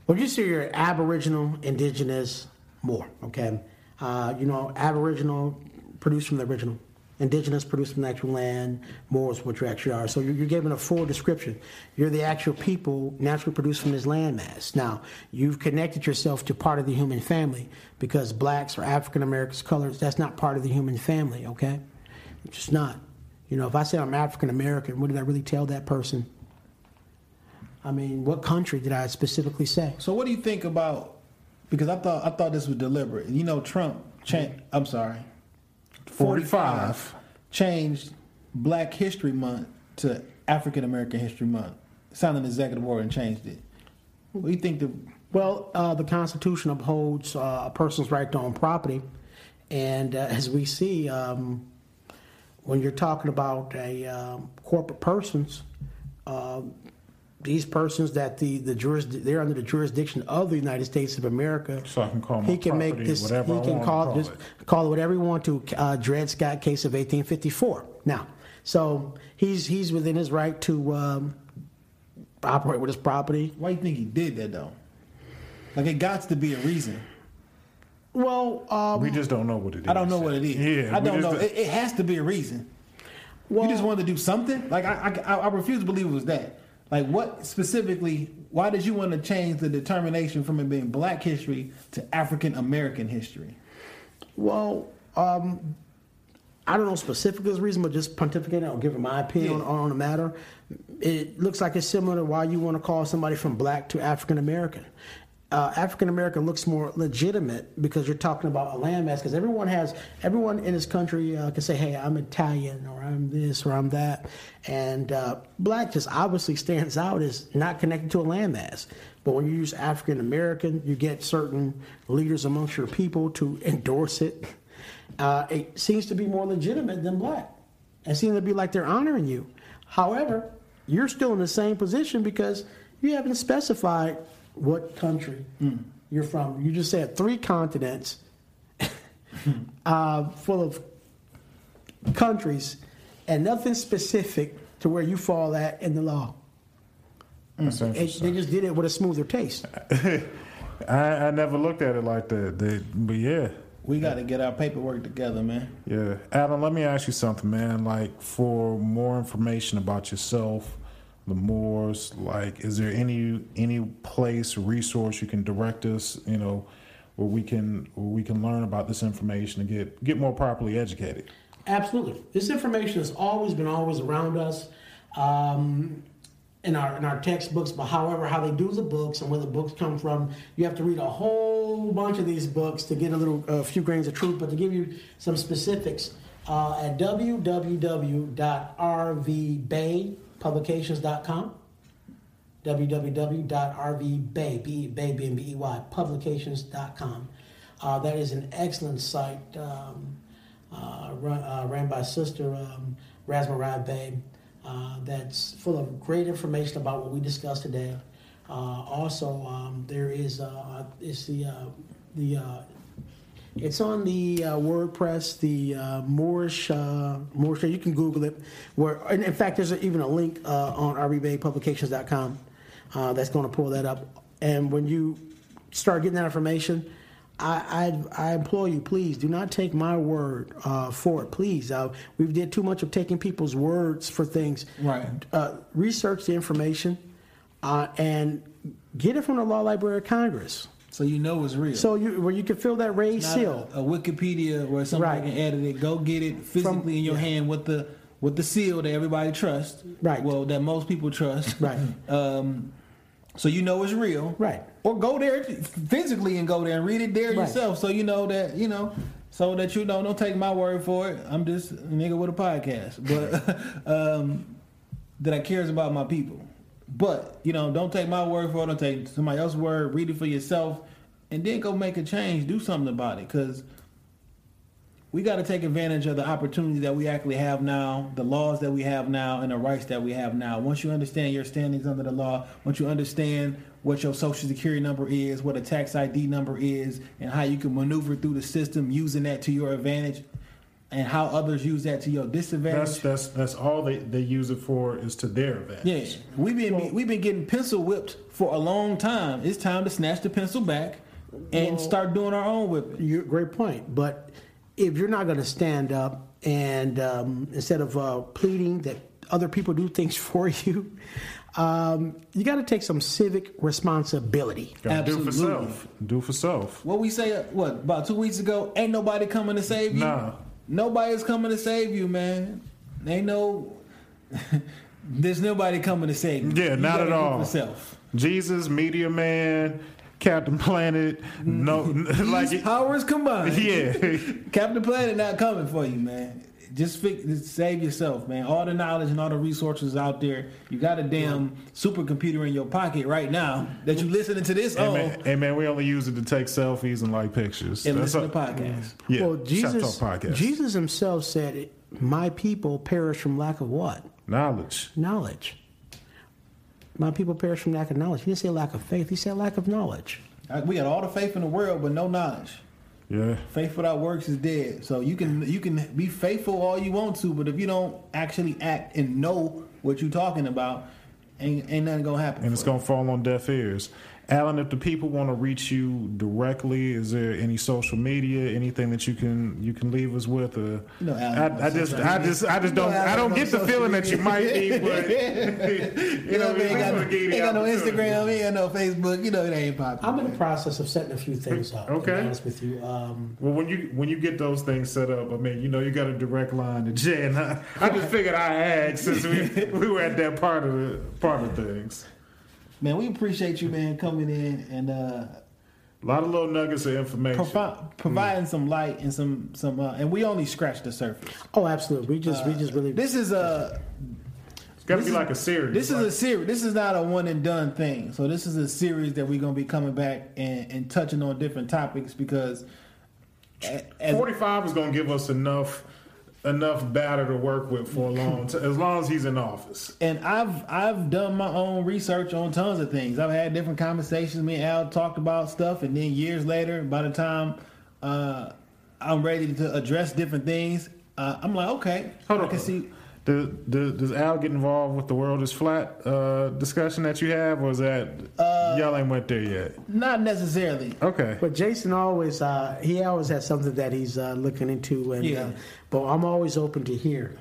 Well, you see, you're Aboriginal, Indigenous, Moor, okay? Uh, you know, Aboriginal produced from the original, Indigenous produced from the actual land, Moor is what you actually are. So you're, you're given a full description. You're the actual people naturally produced from this landmass. Now, you've connected yourself to part of the human family because blacks or African Americans, colors, that's not part of the human family, okay? It's just not. You know, if I say I'm African American, what did I really tell that person? I mean, what country did I specifically say? So, what do you think about? Because I thought I thought this was deliberate. You know, Trump. I'm sorry. 45. changed Black History Month to African American History Month. Signed an executive order and changed it. What do you think the Well, uh, the Constitution upholds uh, a person's right to own property, and uh, as we see, um, when you're talking about a um, corporate persons, um these persons that the the juris, they're under the jurisdiction of the United States of America. So I can call my he can make property this. whatever he I can call, call this, it. call it whatever he want to. Uh, Dred Scott case of 1854. Now, so he's he's within his right to um, operate with his property. why do you think he did that though? Like it got to be a reason. Well, um, We just don't know what it is. I don't know what it is. Yeah, I don't know. It, it has to be a reason. well, you just wanted to do something. Like I, I, I refuse to believe it was that. Like what specifically? Why did you want to change the determination from it being Black history to African American history? Well, um, I don't know specifically the reason, but just pontificating or giving my opinion Yeah. on, on the matter. It looks like it's similar to why you want to call somebody from black to African American. Uh, African American looks more legitimate because you're talking about a landmass. Because everyone has, everyone in this country uh, can say, "Hey, I'm Italian," or "I'm this," or "I'm that," and uh, black just obviously stands out as not connected to a landmass. But when you use African American, you get certain leaders amongst your people to endorse it. Uh, it seems to be more legitimate than black. It seems to be like they're honoring you. However, you're still in the same position because you haven't specified what country you're from. You just said three continents uh, full of countries and nothing specific to where you fall at in the law. That's It- they just did it with a smoother taste. I, I never looked at it like that. They, but yeah, We got to get our paperwork together, man. yeah. Adam, let me ask you something, man. Like for more information about yourself, the Moors, like, is there any any place, resource you can direct us? You know, where we can where we can learn about this information and get get more properly educated. Absolutely. This information has always been always around us um, in our in our textbooks. But however, how they do the books and where the books come from, you have to read a whole bunch of these books to get a little a few grains of truth. But to give you some specifics, uh, at www.rvbaypublications.com www.rvbay, B- Bay, publications.com. Uh, that is an excellent site um, uh, run, uh, ran by Sister um, Rasmarai Bey uh, that's full of great information about what we discussed today. Uh, also, um, there is uh, is the the it's on the uh, WordPress, the uh, Moorish, uh, Moorish. You can Google it. Where, and in fact, there's even a link uh, on rvbaypublications.com uh, that's going to pull that up. And when you start getting that information, I, I, I implore you, please do not take my word uh, for it. Please, uh, we did too much of taking people's words for things. Right. Uh, research the information uh, and get it from the Law Library of Congress. So you know it's real. So you, where you can feel that raised Not seal. A, a Wikipedia where somebody Right. can edit it. Go get it physically From- in your yeah. hand with the with the seal that everybody trusts. Right. Well, that most people trust. Right. Um, so you know it's real. Right. Or go there physically and go there and read it there Right. yourself. So you know that you know. So that you know, don't take my word for it. I'm just a nigga with a podcast, but um, that I cares about my people. But you know, don't take my word for it. Don't take somebody else's word. Read it for yourself, and then go make a change. Do something about it, because we got to take advantage of the opportunities that we actually have now, the laws that we have now, and the rights that we have now. Once you understand your standings under the law, once you understand what your social security number is, what a tax ID number is, and how you can maneuver through the system using that to your advantage, and how others use that to your disadvantage. That's that's that's all they, they use it for is to their advantage. Yeah, we've been we've been getting pencil whipped for a long time. It's time to snatch the pencil back and start doing our own whipping. You great point. But if you're not going to stand up and um, instead of uh, pleading that other people do things for you, um, you got to take some civic responsibility. Gotta do for Absolutely. self. Do for self. What we say? uh, What about two weeks ago? Ain't nobody coming to save you. Nah. Nobody's coming to save you, man. They know There's nobody coming to save you. Yeah, not at all. Yourself. Jesus, Media Man, Captain Planet, no, like powers combined. yeah, Captain Planet not coming for you, man. Just, fix, just save yourself, man. All the knowledge and all the resources out there. You got a damn supercomputer in your pocket right now that you're listening to this hey on man, hey man, we only use it to take selfies and like pictures. and That's listen to all- podcasts. Yeah, well, Jesus, Talk podcast. Jesus himself said, "My people perish from lack of what? knowledge. Knowledge." My people perish from lack of knowledge. He didn't say lack of faith. He said lack of knowledge. We got all the faith in the world, but no knowledge. Yeah, Faith without works is dead. So you can you can be faithful all you want to, but if you don't actually act and know what you're talking about, ain't ain't nothing gonna happen. and it's you. gonna fall on deaf ears. Alan, if the people want to reach you directly, is there any social media, anything that you can you can leave us with? Or, know, Alan, I, I just, I just, I just You know don't, I Alan don't on get the social feeling that you might be, but You know, we ain't got, wanna give you ain't the got no opportunity. Instagram, ain't got no Facebook. You know, it ain't popular. I'm in the process of setting a few things up. To Okay. be honest with you, um, Well, when you when you get those things set up, I mean, you know, you got a direct line to Jay, and I, I just figured I had since we we were at that part of the part of things. Man, we appreciate you, man, coming in and uh, A lot of little nuggets of information. provi- providing some light and some some. Uh, and we only scratched the surface. oh, absolutely. We just, we just really. This is a Got to This be is- like a series. This is a series. This is not a one and done thing. So this is a series that we're gonna be coming back and, and touching on different topics because as, 45 is going to give us enough enough batter to work with for a long time, as long as he's in office. and I've I've done my own research on tons of things. I've had different conversations. Me and Al talked about stuff, and then years later, by the time uh, I'm ready to address different things, uh, I'm like, okay, Hold I on. can see. Does, does, does Al get involved with the world is flat uh, discussion that you have, or is that Uh, y'all ain't went there yet? Not necessarily. Okay. But Jason always, uh, he always has something that he's uh, looking into, and Yeah. But I'm always open to hear,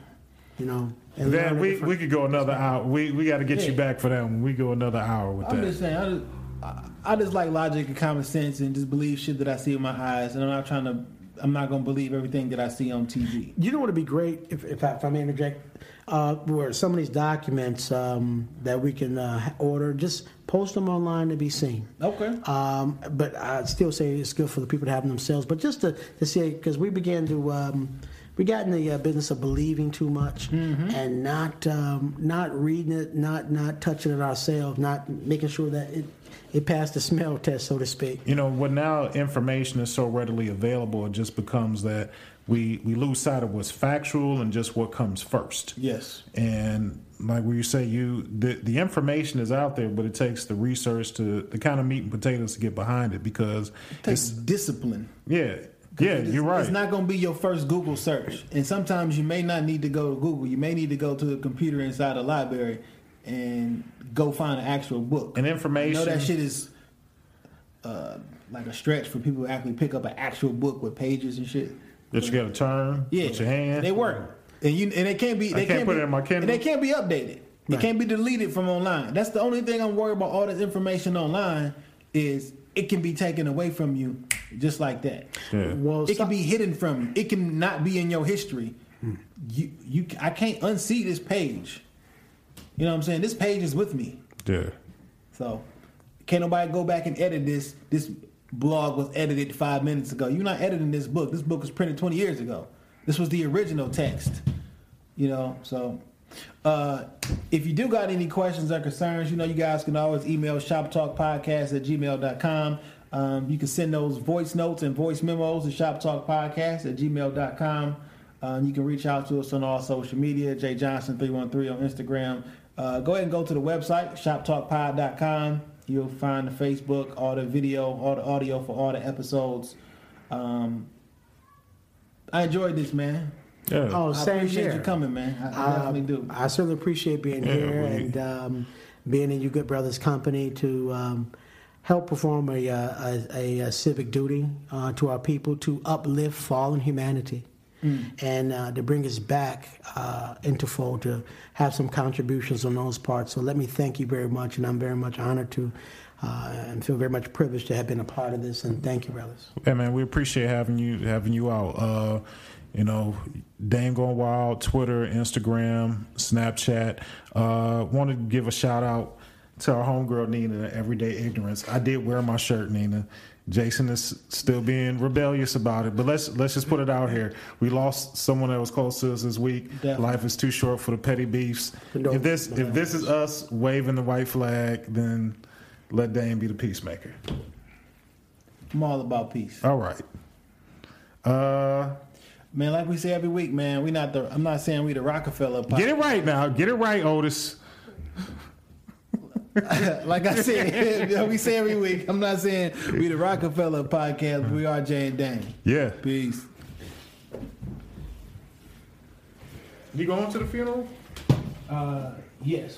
you know. And Then we, different- we could go another hour. We we got to get you back for that one. We go another hour with that. I'm just saying. I just, I, I just like logic and common sense, and just believe shit that I see with my eyes, and I'm not trying to. I'm not gonna believe everything that I see on TV. You know what would be great if, if, I, if I may interject, uh, where some of these documents um, that we can uh, order, just post them online to be seen. Okay. Um, but I still say it's good for the people to have them themselves. But just to, to say, because we began to, um, we got in the uh, business of believing too much and not um, not reading it, not not touching it ourselves, not making sure that it it passed the smell test, so to speak. you know, when now information is so readily available, it just becomes that we we lose sight of what's factual and just what comes first. Yes. And like where you say you the the information is out there, but it takes the research to the kind of meat and potatoes to get behind it because It takes it's discipline. yeah yeah you're right. It's not going to be your first Google search, and sometimes you may not need to go to Google. You may need to go to a computer inside a library and go find an actual book. And information. I know that shit is uh, like a stretch for people to actually pick up an actual book with pages and shit. that you got to turn Yeah, with your hand. They work, and you and they can't be. They can't put be, it in my Kindle? And they can't be updated. Right. can't be deleted from online. That's the only thing I'm worried about. All this information online is it can be taken away from you just like that. Yeah. Well, It some- can be hidden from you. It can not be in your history. You you I can't unsee this page. You know what I'm saying? This page is with me. Yeah. So can't nobody go back and edit this. This blog was edited five minutes ago. You're not editing this book. This book was printed 20 years ago. This was the original text. You know, so uh, if you do got any questions or concerns, you know, you guys can always email shoptalkpodcast at gmail.com. Um, you can send those voice notes and voice memos to shoptalkpodcast at gmail.com. Um, you can reach out to us on all social media, Jay Johnson313 on Instagram. Uh, go ahead and go to the website, shoptalkpod.com. You'll find the Facebook, all the video, all the audio for all the episodes. Um, I enjoyed this, man. Yeah. Oh, I same appreciate here. you coming, man. I, I Uh, definitely do. I certainly appreciate being Yeah, here we- and um, being in you good brothers' company to um, help perform a, uh, a, a, a civic duty uh, to our people to uplift fallen humanity and uh, to bring us back uh, into fold to have some contributions on those parts. So let me thank you very much, and I'm very much honored to uh, and feel very much privileged to have been a part of this. And thank you, brothers. Yeah, man, we appreciate having you having you out. Uh, you know, Dame Going Wild, Twitter, Instagram, Snapchat. Uh, want to give a shout out to our homegirl Nina, Everyday Ignorance. I did wear my shirt, Nina. Jason is still being rebellious about it, but let's let's just put it out here. We lost someone that was close to us this week. Definitely. Life is too short for the petty beefs. If this if this is us waving the white flag, then let Dame be the peacemaker. I'm all about peace. All right. Uh, Man, like we say every week, man, we not the I'm not saying we the Rockefeller podcast. Get it right now. Get it right, Otis. like I said, we say every week. I'm not saying we the Rockefeller podcast, but we are Jay and Dame. Yeah. Peace. You going to the funeral? Uh, yes.